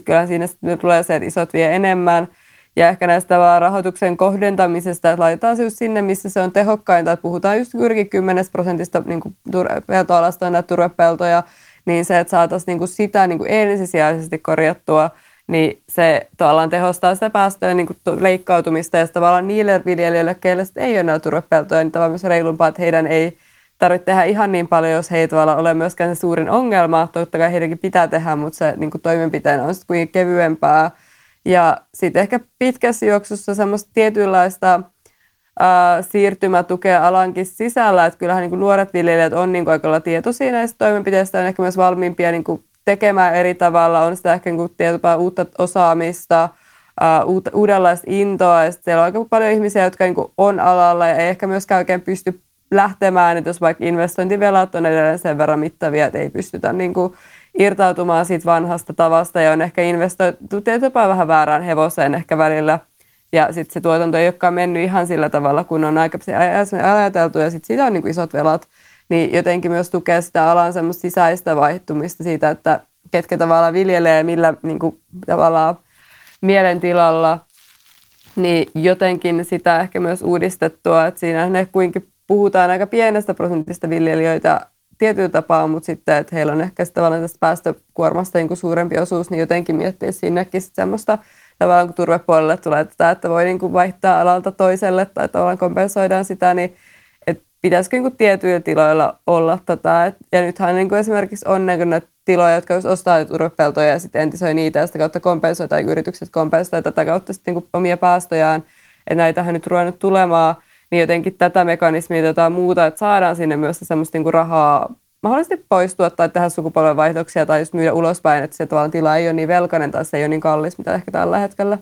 kyllä siinä sitten tulee se, että isot vie enemmän. Ja ehkä näistä vaan rahoituksen kohdentamisesta, että laitetaan se just sinne, missä se on tehokkainta, että puhutaan just juurikin 10 prosentista niin peltoalasta näitä turvepeltoja, niin se, että saataisiin niin sitä niin kuin ensisijaisesti korjattua – niin se tavallaan tehostaa sitä päästöjen niin leikkautumista ja tavallaan niille viljelijöille, keille ei ole näitä turvepeltoja, niin tavallaan myös reilumpaa, että heidän ei tarvitse tehdä ihan niin paljon, jos he ei tavallaan ole myöskään se suurin ongelma. Totta kai heidänkin pitää tehdä, mutta se niin toimenpiteen on sitten kuitenkin kevyempää. Ja sitten ehkä pitkässä juoksussa semmoista tietynlaista ää, siirtymätukea alankin sisällä, että kyllähän niin kuin nuoret viljelijät on niin kuin aika tietoisia näistä toimenpiteistä, on ehkä myös valmiimpia niin kuin tekemään eri tavalla, on sitä ehkä niin tietyllä uutta osaamista, uh, uudenlaista intoa. Ja siellä on aika paljon ihmisiä, jotka niin on alalla ja ei ehkä myöskään oikein pysty lähtemään, että jos vaikka investointivelat on edelleen sen verran mittavia, että ei pystytä niin kuin irtautumaan siitä vanhasta tavasta ja on ehkä investoitu tietyllä vähän väärään hevoseen ehkä välillä. Ja sitten se tuotanto ei olekaan mennyt ihan sillä tavalla, kun on aika ajateltu ja sitten siitä on niin kuin isot velat niin jotenkin myös tukee sitä alan semmoista sisäistä vaihtumista siitä, että ketkä tavallaan viljelee millä niin kuin, tavallaan mielentilalla, niin jotenkin sitä ehkä myös uudistettua, että siinä ne kuinkin puhutaan aika pienestä prosentista viljelijöitä tietyllä tapaa, mutta sitten, että heillä on ehkä tavallaan tästä päästökuormasta niin kuin suurempi osuus, niin jotenkin miettiä sinnekin sitten semmoista tavallaan kun turvepuolelle tulee tätä, että voi niin kuin vaihtaa alalta toiselle tai tavallaan kompensoidaan sitä, niin pitäisikö niin tietyillä tiloilla olla tätä. Ja nythän niin kuin esimerkiksi on niin tiloja, jotka jos ostaa turvepeltoja ja sitten entisoi niitä ja sitä kautta kompensoi tai yritykset kompensoi tätä kautta sitten niin omia päästöjään. Että näitähän nyt ruvennut tulemaan, niin jotenkin tätä mekanismia tai muuta, että saadaan sinne myös semmoista niin rahaa mahdollisesti poistua tai tehdä sukupolvenvaihdoksia tai just myydä ulospäin, että se tavallaan tila ei ole niin velkainen tai se ei ole niin kallis, mitä ehkä tällä hetkellä.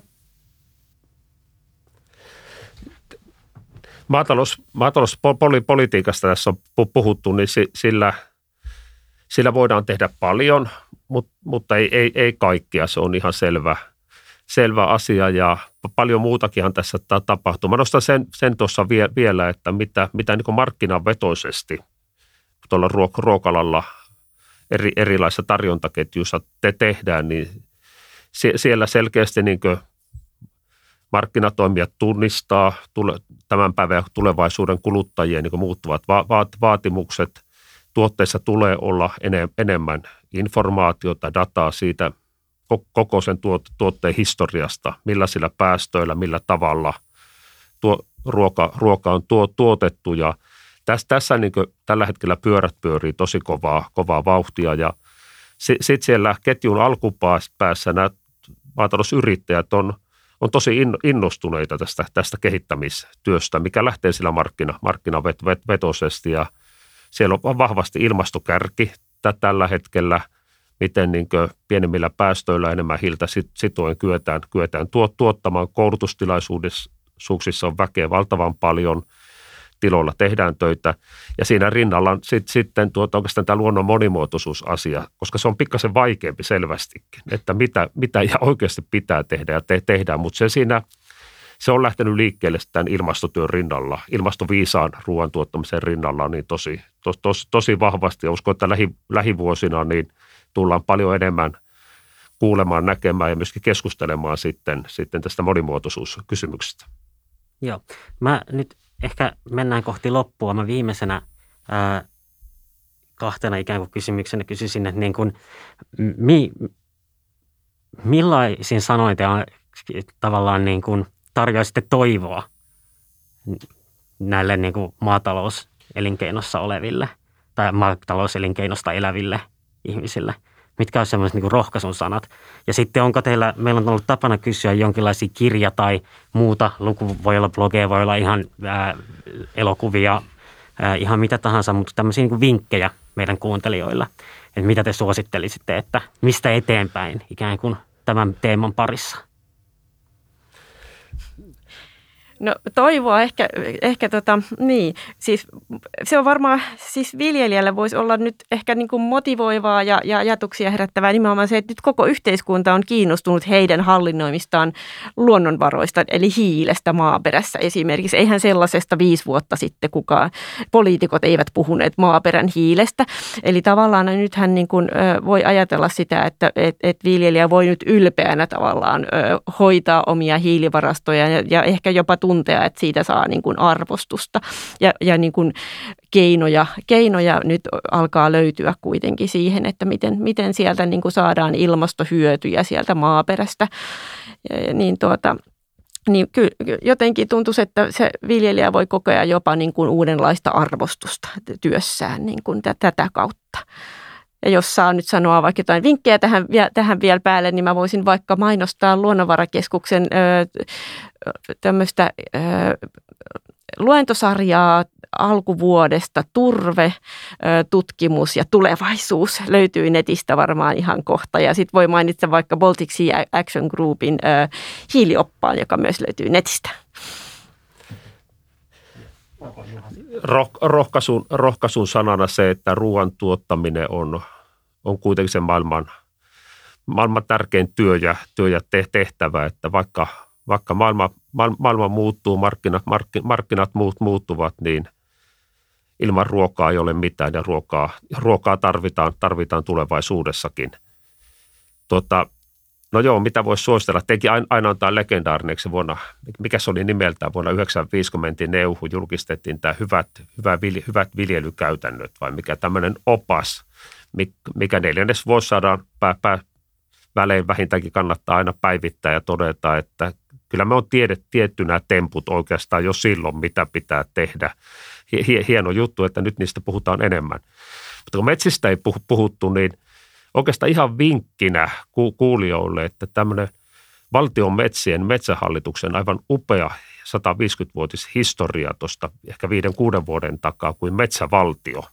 Maatalous, maatalouspolitiikasta tässä on puhuttu, niin sillä, sillä voidaan tehdä paljon, mutta, ei, ei, ei kaikkia. Se on ihan selvä, selvä asia ja paljon muutakinhan tässä tapahtuu. Mä nostan sen, sen tuossa vie, vielä, että mitä, mitä niin markkinavetoisesti tuolla ruok- ruokalalla eri, erilaisissa tarjontaketjuissa te tehdään, niin siellä selkeästi niin markkinatoimijat tunnistaa tämän päivän tulevaisuuden kuluttajien niin muuttuvat vaatimukset. Tuotteissa tulee olla enemmän informaatiota, dataa siitä koko sen tuotteen historiasta, millä sillä päästöillä, millä tavalla tuo, ruoka, ruoka on tuo, tuotettu. Ja tässä, tässä niin tällä hetkellä pyörät pyörii tosi kovaa, kovaa vauhtia ja sitten siellä ketjun alkupäässä nämä maatalousyrittäjät on – on tosi innostuneita tästä, tästä kehittämistyöstä, mikä lähtee sillä markkina, markkinavetoisesti ja siellä on vahvasti ilmastokärki tällä hetkellä, miten niin pienemmillä päästöillä enemmän hiiltä sitoen kyetään, kyetään tuottamaan. Koulutustilaisuuksissa on väkeä valtavan paljon – tiloilla tehdään töitä. Ja siinä rinnalla on sit, sitten tuota, oikeastaan tämä luonnon monimuotoisuusasia, koska se on pikkasen vaikeampi selvästikin, että mitä, mitä ja oikeasti pitää tehdä ja te, tehdään. Mutta se siinä, se on lähtenyt liikkeelle tämän ilmastotyön rinnalla, ilmastoviisaan ruoan tuottamisen rinnalla niin tosi, tos, tos, tosi vahvasti. Ja uskon, että lähi, lähivuosina niin tullaan paljon enemmän kuulemaan, näkemään ja myöskin keskustelemaan sitten, sitten tästä monimuotoisuuskysymyksestä. Joo. Mä nyt ehkä mennään kohti loppua. Mä viimeisenä ää, kahtena ikään kuin kysymyksenä kysyisin, että niin kuin, mi, millaisin sanoin te tavallaan niin kuin tarjoaisitte toivoa näille niin kuin maatalouselinkeinossa oleville tai maatalouselinkeinosta eläville ihmisille – mitkä on semmoiset niin rohkaisun sanat. Ja sitten onko teillä, meillä on ollut tapana kysyä jonkinlaisia kirja tai muuta, luku voi olla blogeja, voi olla ihan ää, elokuvia, ää, ihan mitä tahansa, mutta tämmöisiä niin vinkkejä meidän kuuntelijoilla, että mitä te suosittelisitte, että mistä eteenpäin ikään kuin tämän teeman parissa? No toivoa ehkä, ehkä tota, niin, siis se on varmaan, siis viljelijälle voisi olla nyt ehkä niin kuin motivoivaa ja, ja ajatuksia herättävää nimenomaan se, että nyt koko yhteiskunta on kiinnostunut heidän hallinnoimistaan luonnonvaroista, eli hiilestä maaperässä esimerkiksi. Eihän sellaisesta viisi vuotta sitten kukaan, poliitikot eivät puhuneet maaperän hiilestä. Eli tavallaan nythän niin kuin, voi ajatella sitä, että et, et viljelijä voi nyt ylpeänä tavallaan hoitaa omia hiilivarastoja ja, ja ehkä jopa tuntea, että siitä saa niin kuin arvostusta ja, ja niin kuin keinoja, keinoja nyt alkaa löytyä kuitenkin siihen, että miten, miten sieltä niin kuin saadaan ilmastohyötyjä sieltä maaperästä. Ja, niin tuota, niin kyllä jotenkin tuntuu, että se viljelijä voi kokea jopa niin kuin uudenlaista arvostusta työssään niin kuin tätä kautta. Ja jos saa nyt sanoa vaikka jotain vinkkejä tähän, tähän vielä päälle, niin mä voisin vaikka mainostaa Luonnonvarakeskuksen tämmöistä luentosarjaa alkuvuodesta, turve, tutkimus ja tulevaisuus löytyy netistä varmaan ihan kohta. Ja sitten voi mainita vaikka Baltic Sea Action Groupin hiilioppaan, joka myös löytyy netistä. Roh, rohkaisun, rohkaisun sanana se, että ruoan tuottaminen on, on kuitenkin se maailman, maailman tärkein työ ja, työ ja tehtävä, että vaikka, vaikka maailma, maailma muuttuu, markkinat, markkinat muut, muuttuvat, niin ilman ruokaa ei ole mitään ja ruokaa, ruokaa tarvitaan, tarvitaan tulevaisuudessakin. Tota, No joo, mitä voisi suositella? Teki aina on tämä legendaarinen, vuonna, mikä se oli nimeltään, vuonna 1995, kun mentiin neuhu, julkistettiin tämä hyvät, hyvä, hyvät viljelykäytännöt, vai mikä tämmöinen opas, mikä neljännes saada pää, pää, välein vähintäänkin kannattaa aina päivittää ja todeta, että kyllä me on tiedet, tietty nämä temput oikeastaan jo silloin, mitä pitää tehdä. Hieno juttu, että nyt niistä puhutaan enemmän. Mutta kun metsistä ei puhuttu, niin – oikeastaan ihan vinkkinä kuulijoille, että tämmöinen valtion metsien metsähallituksen aivan upea 150-vuotis historia tuosta ehkä viiden kuuden vuoden takaa kuin metsävaltio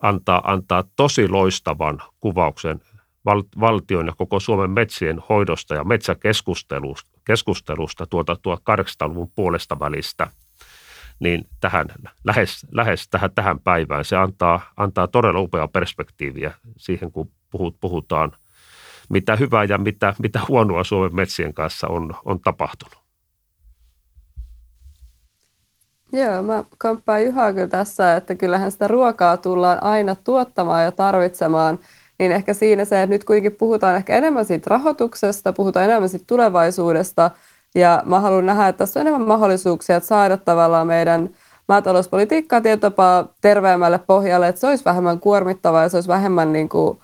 antaa, antaa tosi loistavan kuvauksen val, valtion ja koko Suomen metsien hoidosta ja metsäkeskustelusta keskustelusta tuota 1800-luvun puolesta välistä – niin tähän, lähes, lähes tähän, tähän päivään. Se antaa, antaa todella upeaa perspektiiviä siihen, kun puhutaan, mitä hyvää ja mitä, mitä huonoa Suomen metsien kanssa on, on tapahtunut. Joo, mä komppaan Juhaa kyllä tässä, että kyllähän sitä ruokaa tullaan aina tuottamaan ja tarvitsemaan, niin ehkä siinä se, että nyt kuitenkin puhutaan ehkä enemmän siitä rahoituksesta, puhutaan enemmän siitä tulevaisuudesta, ja mä haluan nähdä, että tässä on enemmän mahdollisuuksia, että saada tavallaan meidän maatalouspolitiikkaa tietopaa terveemmälle pohjalle, että se olisi vähemmän kuormittavaa ja se olisi vähemmän niin kuin,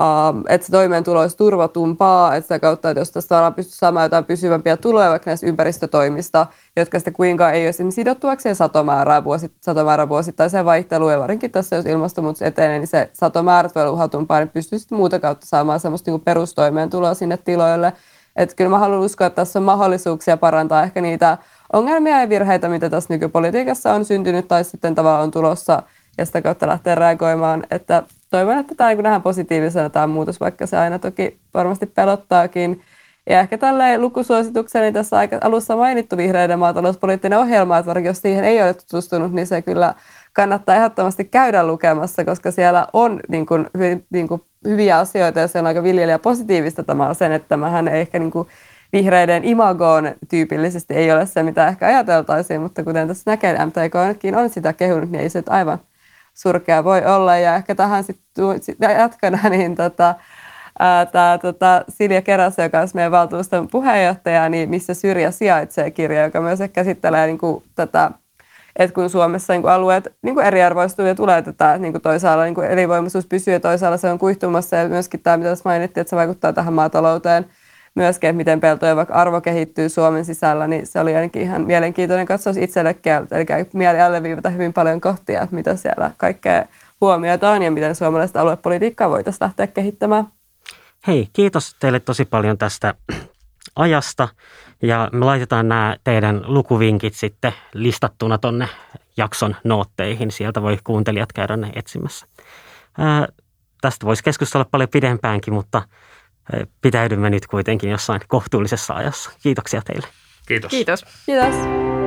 Uh, että se toimeentulo olisi turvatumpaa, että sitä kautta, että jos tästä saadaan pysty saamaan jotain pysyvämpiä tuloja vaikka näistä ympäristötoimista, jotka sitten kuinka ei olisi sidottuakseen satomäärää, vuosi, satomäärää vuosittaiseen vaihteluun, ja varsinkin tässä, jos ilmastonmuutos etenee, niin se satomäärät voi olla uhatumpaa, niin pystyy sitten muuta kautta saamaan semmoista niin perustoimeentuloa sinne tiloille. Että kyllä mä haluan uskoa, että tässä on mahdollisuuksia parantaa ehkä niitä ongelmia ja virheitä, mitä tässä nykypolitiikassa on syntynyt tai sitten tavallaan on tulossa ja sitä kautta lähteä reagoimaan. Että toivon, että tämä niin nähdään positiivisena tämä muutos, vaikka se aina toki varmasti pelottaakin. Ja ehkä tälleen lukusuositukseni tässä aika alussa mainittu vihreiden maatalouspoliittinen ohjelma, että jos siihen ei ole tutustunut, niin se kyllä kannattaa ehdottomasti käydä lukemassa, koska siellä on niin kuin, niin kuin hyviä asioita ja se on aika viljelijä positiivista tämä sen, että tämähän ei ehkä niin kuin vihreiden imagoon tyypillisesti ei ole se, mitä ehkä ajateltaisiin, mutta kuten tässä näkee, MTK on sitä kehunut, niin ei se aivan surkea voi olla. Ja ehkä tähän sitten sit jatkana, <laughs> niin tota, tämä tota, Silja Keräs, joka on meidän valtuuston puheenjohtaja, niin missä syrjä sijaitsee kirja, joka myös käsittelee niin kuin, tätä että kun Suomessa niin kuin alueet niin kuin eriarvoistuu ja tulee tätä niin kuin toisaalla niin kuin elinvoimaisuus pysyy ja toisaalla se on kuihtumassa ja myöskin tämä, mitä tässä mainittiin, että se vaikuttaa tähän maatalouteen myöskin, että miten peltojen vaikka arvo kehittyy Suomen sisällä, niin se oli ainakin ihan mielenkiintoinen katsaus itsellekin, eli mieli alleviivata hyvin paljon kohtia, että mitä siellä kaikkea huomiota on ja miten suomalaista aluepolitiikkaa voitaisiin lähteä kehittämään. Hei, kiitos teille tosi paljon tästä ajasta. Ja me laitetaan nämä teidän lukuvinkit sitten listattuna tonne jakson nootteihin. Sieltä voi kuuntelijat käydä ne etsimässä. Ää, tästä voisi keskustella paljon pidempäänkin, mutta pitäydymme nyt kuitenkin jossain kohtuullisessa ajassa. Kiitoksia teille. Kiitos. Kiitos. Kiitos.